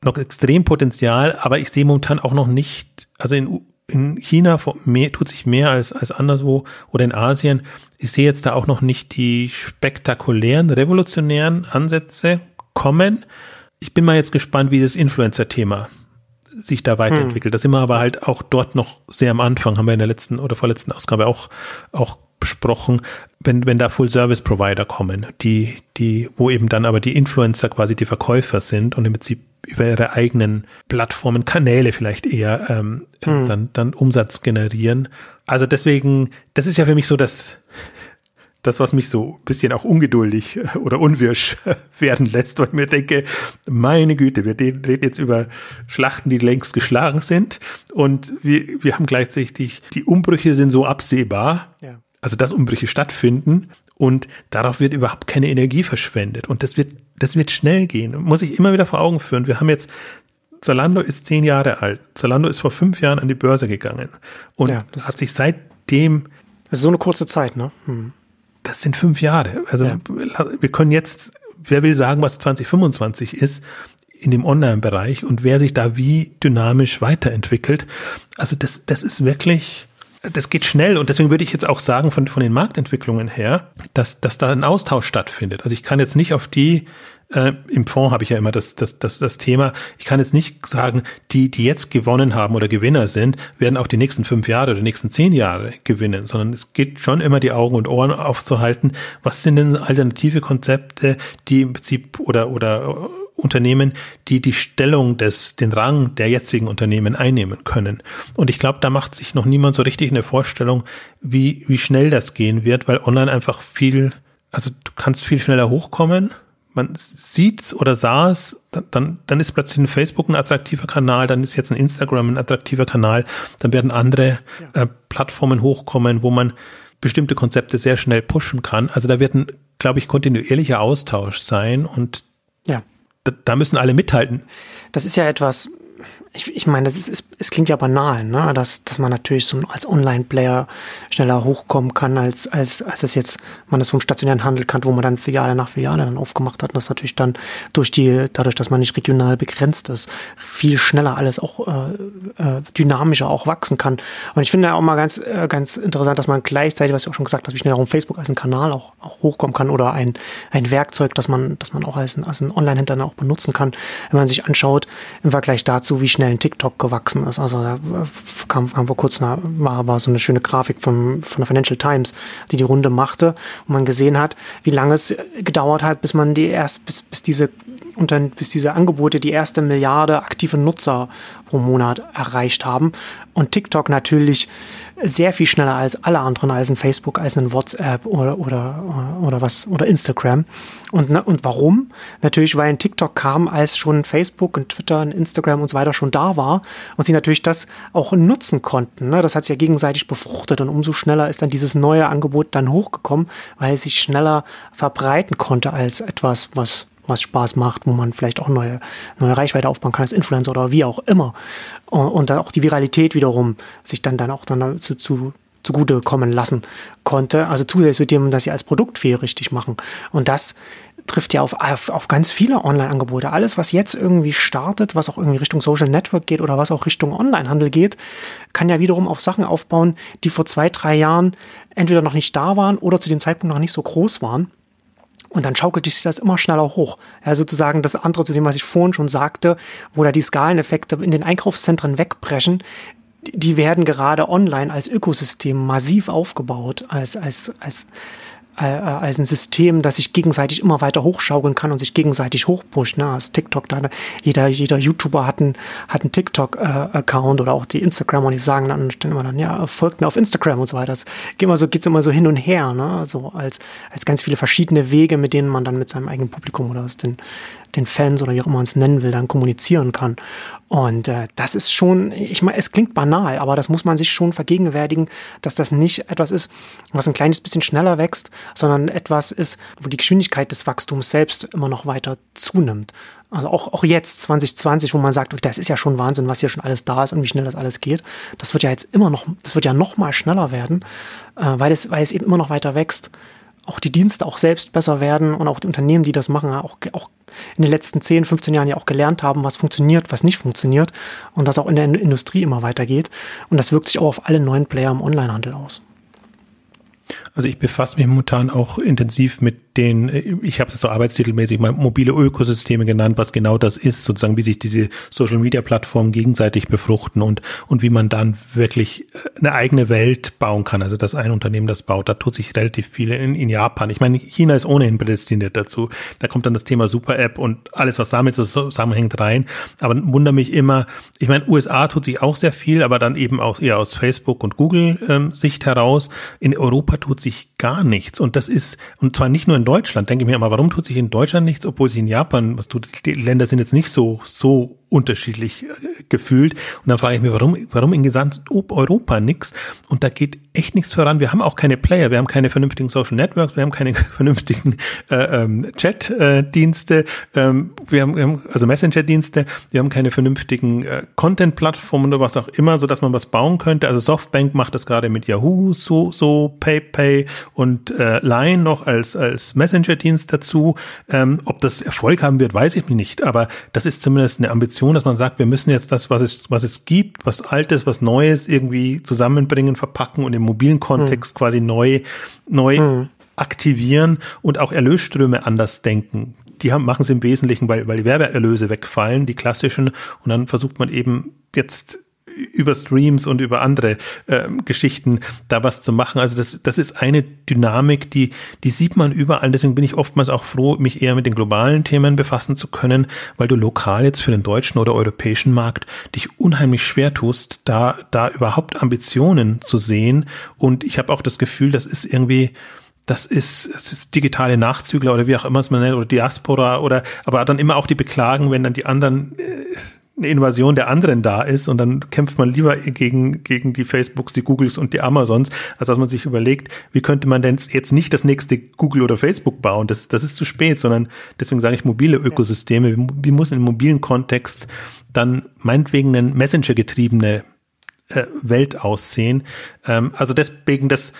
noch extrem Potenzial, aber ich sehe momentan auch noch nicht, also in, in China mehr, tut sich mehr als, als anderswo oder in Asien. Ich sehe jetzt da auch noch nicht die spektakulären, revolutionären Ansätze kommen. Ich bin mal jetzt gespannt, wie das Influencer-Thema sich da weiterentwickelt. Hm. Das sind wir aber halt auch dort noch sehr am Anfang, haben wir in der letzten oder vorletzten Ausgabe auch, auch besprochen, wenn, wenn da Full-Service-Provider kommen, die, die, wo eben dann aber die Influencer quasi die Verkäufer sind und im Prinzip über ihre eigenen Plattformen, Kanäle vielleicht eher ähm, hm. dann, dann Umsatz generieren. Also deswegen, das ist ja für mich so das, das, was mich so ein bisschen auch ungeduldig oder unwirsch werden lässt, weil ich mir denke, meine Güte, wir reden jetzt über Schlachten, die längst geschlagen sind und wir, wir haben gleichzeitig, die Umbrüche sind so absehbar. Ja also dass Umbrüche stattfinden und darauf wird überhaupt keine Energie verschwendet. Und das wird, das wird schnell gehen. Muss ich immer wieder vor Augen führen. Wir haben jetzt Zalando ist zehn Jahre alt. Zalando ist vor fünf Jahren an die Börse gegangen und ja, hat sich seitdem. Das ist so eine kurze Zeit, ne? Hm. Das sind fünf Jahre. Also ja. wir können jetzt, wer will sagen, was 2025 ist in dem Online-Bereich und wer sich da wie dynamisch weiterentwickelt. Also das, das ist wirklich, das geht schnell und deswegen würde ich jetzt auch sagen, von, von den Marktentwicklungen her, dass, dass da ein Austausch stattfindet. Also ich kann jetzt nicht auf die, äh, im Fonds habe ich ja immer das, das, das, das Thema, ich kann jetzt nicht sagen, die, die jetzt gewonnen haben oder Gewinner sind, werden auch die nächsten fünf Jahre oder die nächsten zehn Jahre gewinnen, sondern es geht schon immer die Augen und Ohren aufzuhalten. Was sind denn alternative Konzepte, die im Prinzip oder, oder Unternehmen, die die Stellung des, den Rang der jetzigen Unternehmen einnehmen können. Und ich glaube, da macht sich noch niemand so richtig eine Vorstellung, wie, wie schnell das gehen wird, weil online einfach viel, also du kannst viel schneller hochkommen. Man sieht oder sah es, dann, dann ist plötzlich ein Facebook ein attraktiver Kanal, dann ist jetzt ein Instagram ein attraktiver Kanal, dann werden andere ja. äh, Plattformen hochkommen, wo man bestimmte Konzepte sehr schnell pushen kann. Also da wird ein, glaube ich, kontinuierlicher Austausch sein und ja da, müssen alle mithalten. Das ist ja etwas, ich, ich meine, das ist, es, es klingt ja banal, ne? dass, dass man natürlich so als Online-Player schneller hochkommen kann, als, als, als es jetzt man das vom stationären Handel kann, wo man dann Filiale nach Filiale dann aufgemacht hat. Und das natürlich dann durch die, dadurch, dass man nicht regional begrenzt ist, viel schneller alles auch äh, äh, dynamischer auch wachsen kann. Und ich finde auch mal ganz, äh, ganz interessant, dass man gleichzeitig, was ich auch schon gesagt habe, wie schnell auch Facebook als ein Kanal auch, auch hochkommen kann oder ein, ein Werkzeug, das man, das man auch als ein, als ein Online-Händler auch benutzen kann, wenn man sich anschaut, im Vergleich dazu, wie schnell schnell TikTok gewachsen ist. Also da kam, kam vor kurzem war, war so eine schöne Grafik von, von der Financial Times, die die Runde machte, wo man gesehen hat, wie lange es gedauert hat, bis man die erst, bis, bis diese und dann bis diese Angebote die erste Milliarde aktive Nutzer pro Monat erreicht haben. Und TikTok natürlich sehr viel schneller als alle anderen, als ein Facebook, als ein WhatsApp oder, oder, oder was, oder Instagram. Und, ne, und warum? Natürlich, weil ein TikTok kam, als schon Facebook und Twitter und Instagram und so weiter schon da war und sie natürlich das auch nutzen konnten. Ne? Das hat sich ja gegenseitig befruchtet und umso schneller ist dann dieses neue Angebot dann hochgekommen, weil es sich schneller verbreiten konnte als etwas, was was Spaß macht, wo man vielleicht auch neue, neue Reichweite aufbauen kann als Influencer oder wie auch immer. Und dann auch die Viralität wiederum sich dann, dann auch dann zu, zu, zugute kommen lassen konnte. Also zusätzlich zu dem, dass sie als Produktfee richtig machen. Und das trifft ja auf, auf, auf ganz viele Online-Angebote. Alles, was jetzt irgendwie startet, was auch irgendwie Richtung Social Network geht oder was auch Richtung Online-Handel geht, kann ja wiederum auf Sachen aufbauen, die vor zwei, drei Jahren entweder noch nicht da waren oder zu dem Zeitpunkt noch nicht so groß waren. Und dann schaukelt sich das immer schneller hoch. Ja, sozusagen das andere zu dem, was ich vorhin schon sagte, wo da die Skaleneffekte in den Einkaufszentren wegbrechen, die werden gerade online als Ökosystem massiv aufgebaut, als, als, als, als ein System, das sich gegenseitig immer weiter hochschaukeln kann und sich gegenseitig hochpusht. Ne? Als TikTok, da, jeder, jeder YouTuber hat einen, hat einen TikTok-Account äh, oder auch die Instagram und die sagen dann, dann immer dann, ja, folgt mir auf Instagram und so weiter. Das geht immer so, geht's immer so hin und her, ne? So als, als ganz viele verschiedene Wege, mit denen man dann mit seinem eigenen Publikum oder aus den, den Fans oder wie auch immer man es nennen will, dann kommunizieren kann. Und äh, das ist schon, ich meine, es klingt banal, aber das muss man sich schon vergegenwärtigen, dass das nicht etwas ist, was ein kleines bisschen schneller wächst, sondern etwas ist, wo die Geschwindigkeit des Wachstums selbst immer noch weiter zunimmt. Also auch, auch jetzt 2020, wo man sagt, das ist ja schon Wahnsinn, was hier schon alles da ist und wie schnell das alles geht. Das wird ja jetzt immer noch, das wird ja noch mal schneller werden, äh, weil es, weil es eben immer noch weiter wächst auch die Dienste auch selbst besser werden und auch die Unternehmen, die das machen, auch, auch in den letzten 10, 15 Jahren ja auch gelernt haben, was funktioniert, was nicht funktioniert und das auch in der Industrie immer weitergeht. Und das wirkt sich auch auf alle neuen Player im Onlinehandel aus. Also ich befasse mich momentan auch intensiv mit den, ich habe es so arbeitstitelmäßig mal mobile Ökosysteme genannt, was genau das ist, sozusagen wie sich diese Social Media Plattformen gegenseitig befruchten und, und wie man dann wirklich äh, eine eigene Welt bauen kann. Also dass ein Unternehmen das baut, da tut sich relativ viel in, in Japan. Ich meine, China ist ohnehin prädestiniert dazu. Da kommt dann das Thema Super App und alles, was damit zusammenhängt rein. Aber wundere mich immer, ich meine, USA tut sich auch sehr viel, aber dann eben auch eher aus Facebook und Google ähm, Sicht heraus. In Europa tut sich gar nichts. Und das ist, und zwar nicht nur in Deutschland, denke ich mir immer, warum tut sich in Deutschland nichts, obwohl sich in Japan, was tut, die Länder sind jetzt nicht so, so unterschiedlich äh, gefühlt. Und dann frage ich mich, warum, warum in gesamt Europa nichts? Und da geht echt nichts voran. Wir haben auch keine Player, wir haben keine vernünftigen Social Networks, wir haben keine vernünftigen äh, ähm, Chat-Dienste, ähm, wir, haben, wir haben also Messenger-Dienste, wir haben keine vernünftigen äh, Content-Plattformen oder was auch immer, so dass man was bauen könnte. Also Softbank macht das gerade mit Yahoo, so, so PayPay und äh, Line noch als als Messenger-Dienst dazu. Ähm, ob das Erfolg haben wird, weiß ich nicht, aber das ist zumindest eine Ambition Ambition, dass man sagt, wir müssen jetzt das, was es, was es gibt, was Altes, was Neues irgendwie zusammenbringen, verpacken und im mobilen Kontext hm. quasi neu, neu hm. aktivieren und auch Erlösströme anders denken. Die haben, machen es im Wesentlichen, weil, weil die Werbeerlöse wegfallen, die klassischen, und dann versucht man eben jetzt über Streams und über andere äh, Geschichten da was zu machen. Also das, das ist eine Dynamik, die, die sieht man überall. Deswegen bin ich oftmals auch froh, mich eher mit den globalen Themen befassen zu können, weil du lokal jetzt für den deutschen oder europäischen Markt dich unheimlich schwer tust, da, da überhaupt Ambitionen zu sehen. Und ich habe auch das Gefühl, das ist irgendwie, das ist, das ist digitale Nachzügler oder wie auch immer es man nennt, oder Diaspora oder aber dann immer auch die beklagen, wenn dann die anderen äh, eine Invasion der anderen da ist und dann kämpft man lieber gegen, gegen die Facebooks, die Googles und die Amazons, als dass man sich überlegt, wie könnte man denn jetzt nicht das nächste Google oder Facebook bauen? Das, das ist zu spät, sondern deswegen sage ich mobile Ökosysteme. Wie muss im mobilen Kontext dann meinetwegen eine Messenger-getriebene äh, Welt aussehen? Ähm, also deswegen, das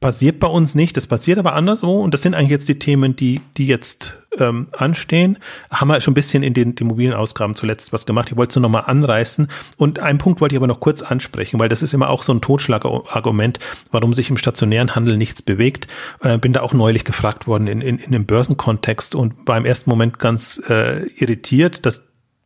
passiert bei uns nicht, das passiert aber anderswo und das sind eigentlich jetzt die Themen, die, die jetzt ähm, anstehen. Haben wir schon ein bisschen in den, den mobilen Ausgaben zuletzt was gemacht. Ich wollte es nur nochmal anreißen und einen Punkt wollte ich aber noch kurz ansprechen, weil das ist immer auch so ein Totschlagargument, warum sich im stationären Handel nichts bewegt. Äh, bin da auch neulich gefragt worden in, in, in dem Börsenkontext und war im ersten Moment ganz äh, irritiert, dass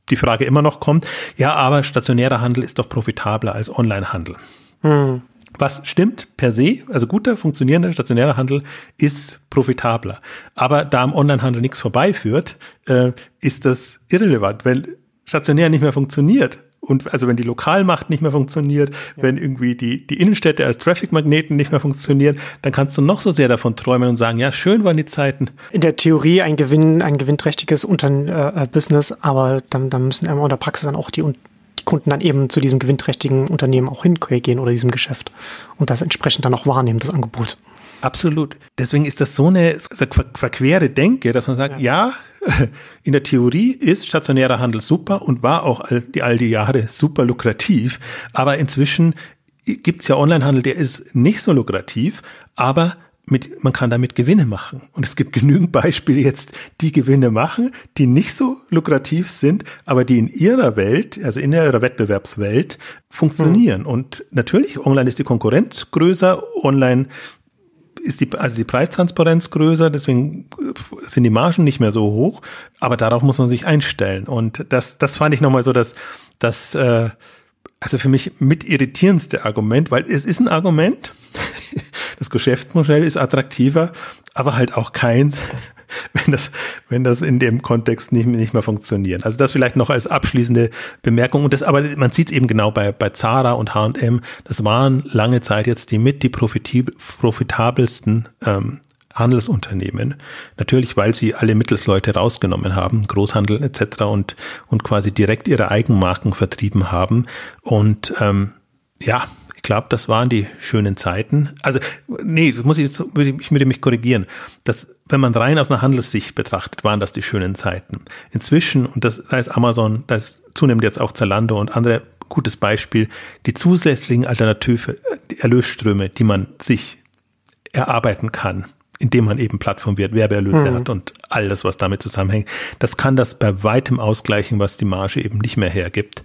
die Frage immer noch kommt, ja, aber stationärer Handel ist doch profitabler als Onlinehandel. Hm. Was stimmt per se, also guter, funktionierender stationärer Handel ist profitabler. Aber da am Onlinehandel nichts vorbeiführt, äh, ist das irrelevant. Wenn stationär nicht mehr funktioniert, und also wenn die Lokalmacht nicht mehr funktioniert, ja. wenn irgendwie die, die Innenstädte als Traffic-Magneten nicht mehr funktionieren, dann kannst du noch so sehr davon träumen und sagen, ja, schön waren die Zeiten. In der Theorie ein Gewinn, ein gewinnträchtiges Unter äh, Business, aber dann, dann müssen immer in der Praxis dann auch die, die Kunden dann eben zu diesem gewinnträchtigen Unternehmen auch hingehen oder diesem Geschäft und das entsprechend dann auch wahrnehmen, das Angebot. Absolut. Deswegen ist das so eine, so eine verquere Denke, dass man sagt, ja. ja. in der Theorie ist stationärer Handel super und war auch all die, all die Jahre super lukrativ. Aber inzwischen gibt's ja Onlinehandel, der ist nicht so lukrativ, aber mit, man kann damit Gewinne machen. Und es gibt genügend Beispiele jetzt, die Gewinne machen, die nicht so lukrativ sind, aber die in ihrer Welt, also in ihrer Wettbewerbswelt funktionieren. Hm. Und natürlich, online ist die Konkurrenz größer, online ist die, also die Preistransparenz größer, deswegen sind die Margen nicht mehr so hoch, aber darauf muss man sich einstellen. Und das, das fand ich nochmal so, dass, dass äh, also für mich mit irritierendste Argument, weil es ist ein Argument, das Geschäftsmodell ist attraktiver, aber halt auch keins, wenn das, wenn das in dem Kontext nicht, nicht mehr funktioniert. Also das vielleicht noch als abschließende Bemerkung. Und das, aber man sieht es eben genau bei, bei Zara und H&M. Das waren lange Zeit jetzt die mit die profitabelsten ähm, Handelsunternehmen. Natürlich, weil sie alle Mittelsleute rausgenommen haben, Großhandel etc. und, und quasi direkt ihre Eigenmarken vertrieben haben. Und ähm, ja, ich glaube, das waren die schönen Zeiten. Also, nee, muss ich, ich würde mich korrigieren. Das, wenn man rein aus einer Handelssicht betrachtet, waren das die schönen Zeiten. Inzwischen, und das heißt Amazon, das ist zunehmend jetzt auch Zalando und andere gutes Beispiel, die zusätzlichen Alternative, die Erlösströme, die man sich erarbeiten kann, indem man eben Plattform wird, Werbeerlöse mhm. hat und alles, was damit zusammenhängt. Das kann das bei weitem ausgleichen, was die Marge eben nicht mehr hergibt.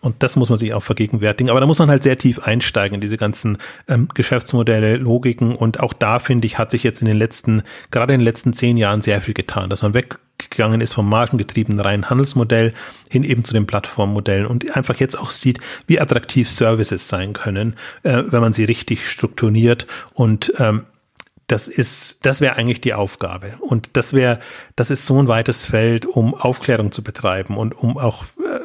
Und das muss man sich auch vergegenwärtigen. Aber da muss man halt sehr tief einsteigen in diese ganzen ähm, Geschäftsmodelle, Logiken. Und auch da, finde ich, hat sich jetzt in den letzten, gerade in den letzten zehn Jahren sehr viel getan, dass man weggegangen ist vom margengetriebenen reinen Handelsmodell hin eben zu den Plattformmodellen und einfach jetzt auch sieht, wie attraktiv Services sein können, äh, wenn man sie richtig strukturiert und ähm, das ist, das wäre eigentlich die Aufgabe. Und das wäre, das ist so ein weites Feld, um Aufklärung zu betreiben und um auch äh,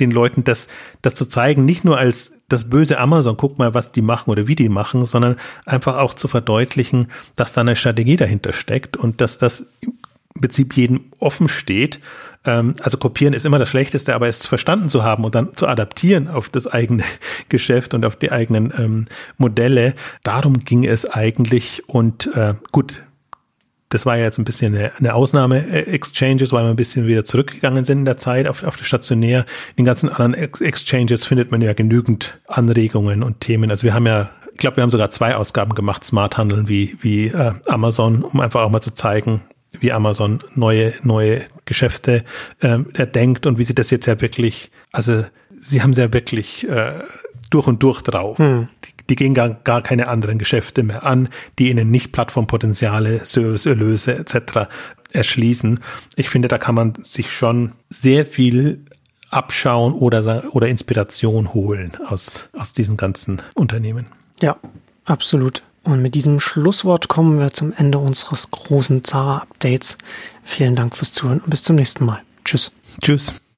den Leuten das, das zu zeigen, nicht nur als das böse Amazon, guck mal, was die machen oder wie die machen, sondern einfach auch zu verdeutlichen, dass da eine Strategie dahinter steckt und dass das im Prinzip jedem offen steht. Ähm, also kopieren ist immer das Schlechteste, aber es verstanden zu haben und dann zu adaptieren auf das eigene Geschäft und auf die eigenen ähm, Modelle, darum ging es eigentlich. Und äh, gut, das war ja jetzt ein bisschen eine, eine Ausnahme äh, Exchanges, weil wir ein bisschen wieder zurückgegangen sind in der Zeit auf, auf stationär. In den ganzen anderen Exchanges findet man ja genügend Anregungen und Themen. Also wir haben ja ich glaube, wir haben sogar zwei Ausgaben gemacht, Smart Handeln wie, wie äh, Amazon, um einfach auch mal zu zeigen, wie Amazon neue, neue Geschäfte ähm, erdenkt und wie sie das jetzt ja wirklich, also sie haben sie ja wirklich äh, durch und durch drauf. Hm. Die, die, gehen gar, gar keine anderen Geschäfte mehr an, die ihnen nicht Plattformpotenziale, Serviceerlöse etc. erschließen. Ich finde, da kann man sich schon sehr viel abschauen oder, oder Inspiration holen aus, aus diesen ganzen Unternehmen. Ja, absolut. Und mit diesem Schlusswort kommen wir zum Ende unseres großen Zara-Updates. Vielen Dank fürs Zuhören und bis zum nächsten Mal. Tschüss. Tschüss.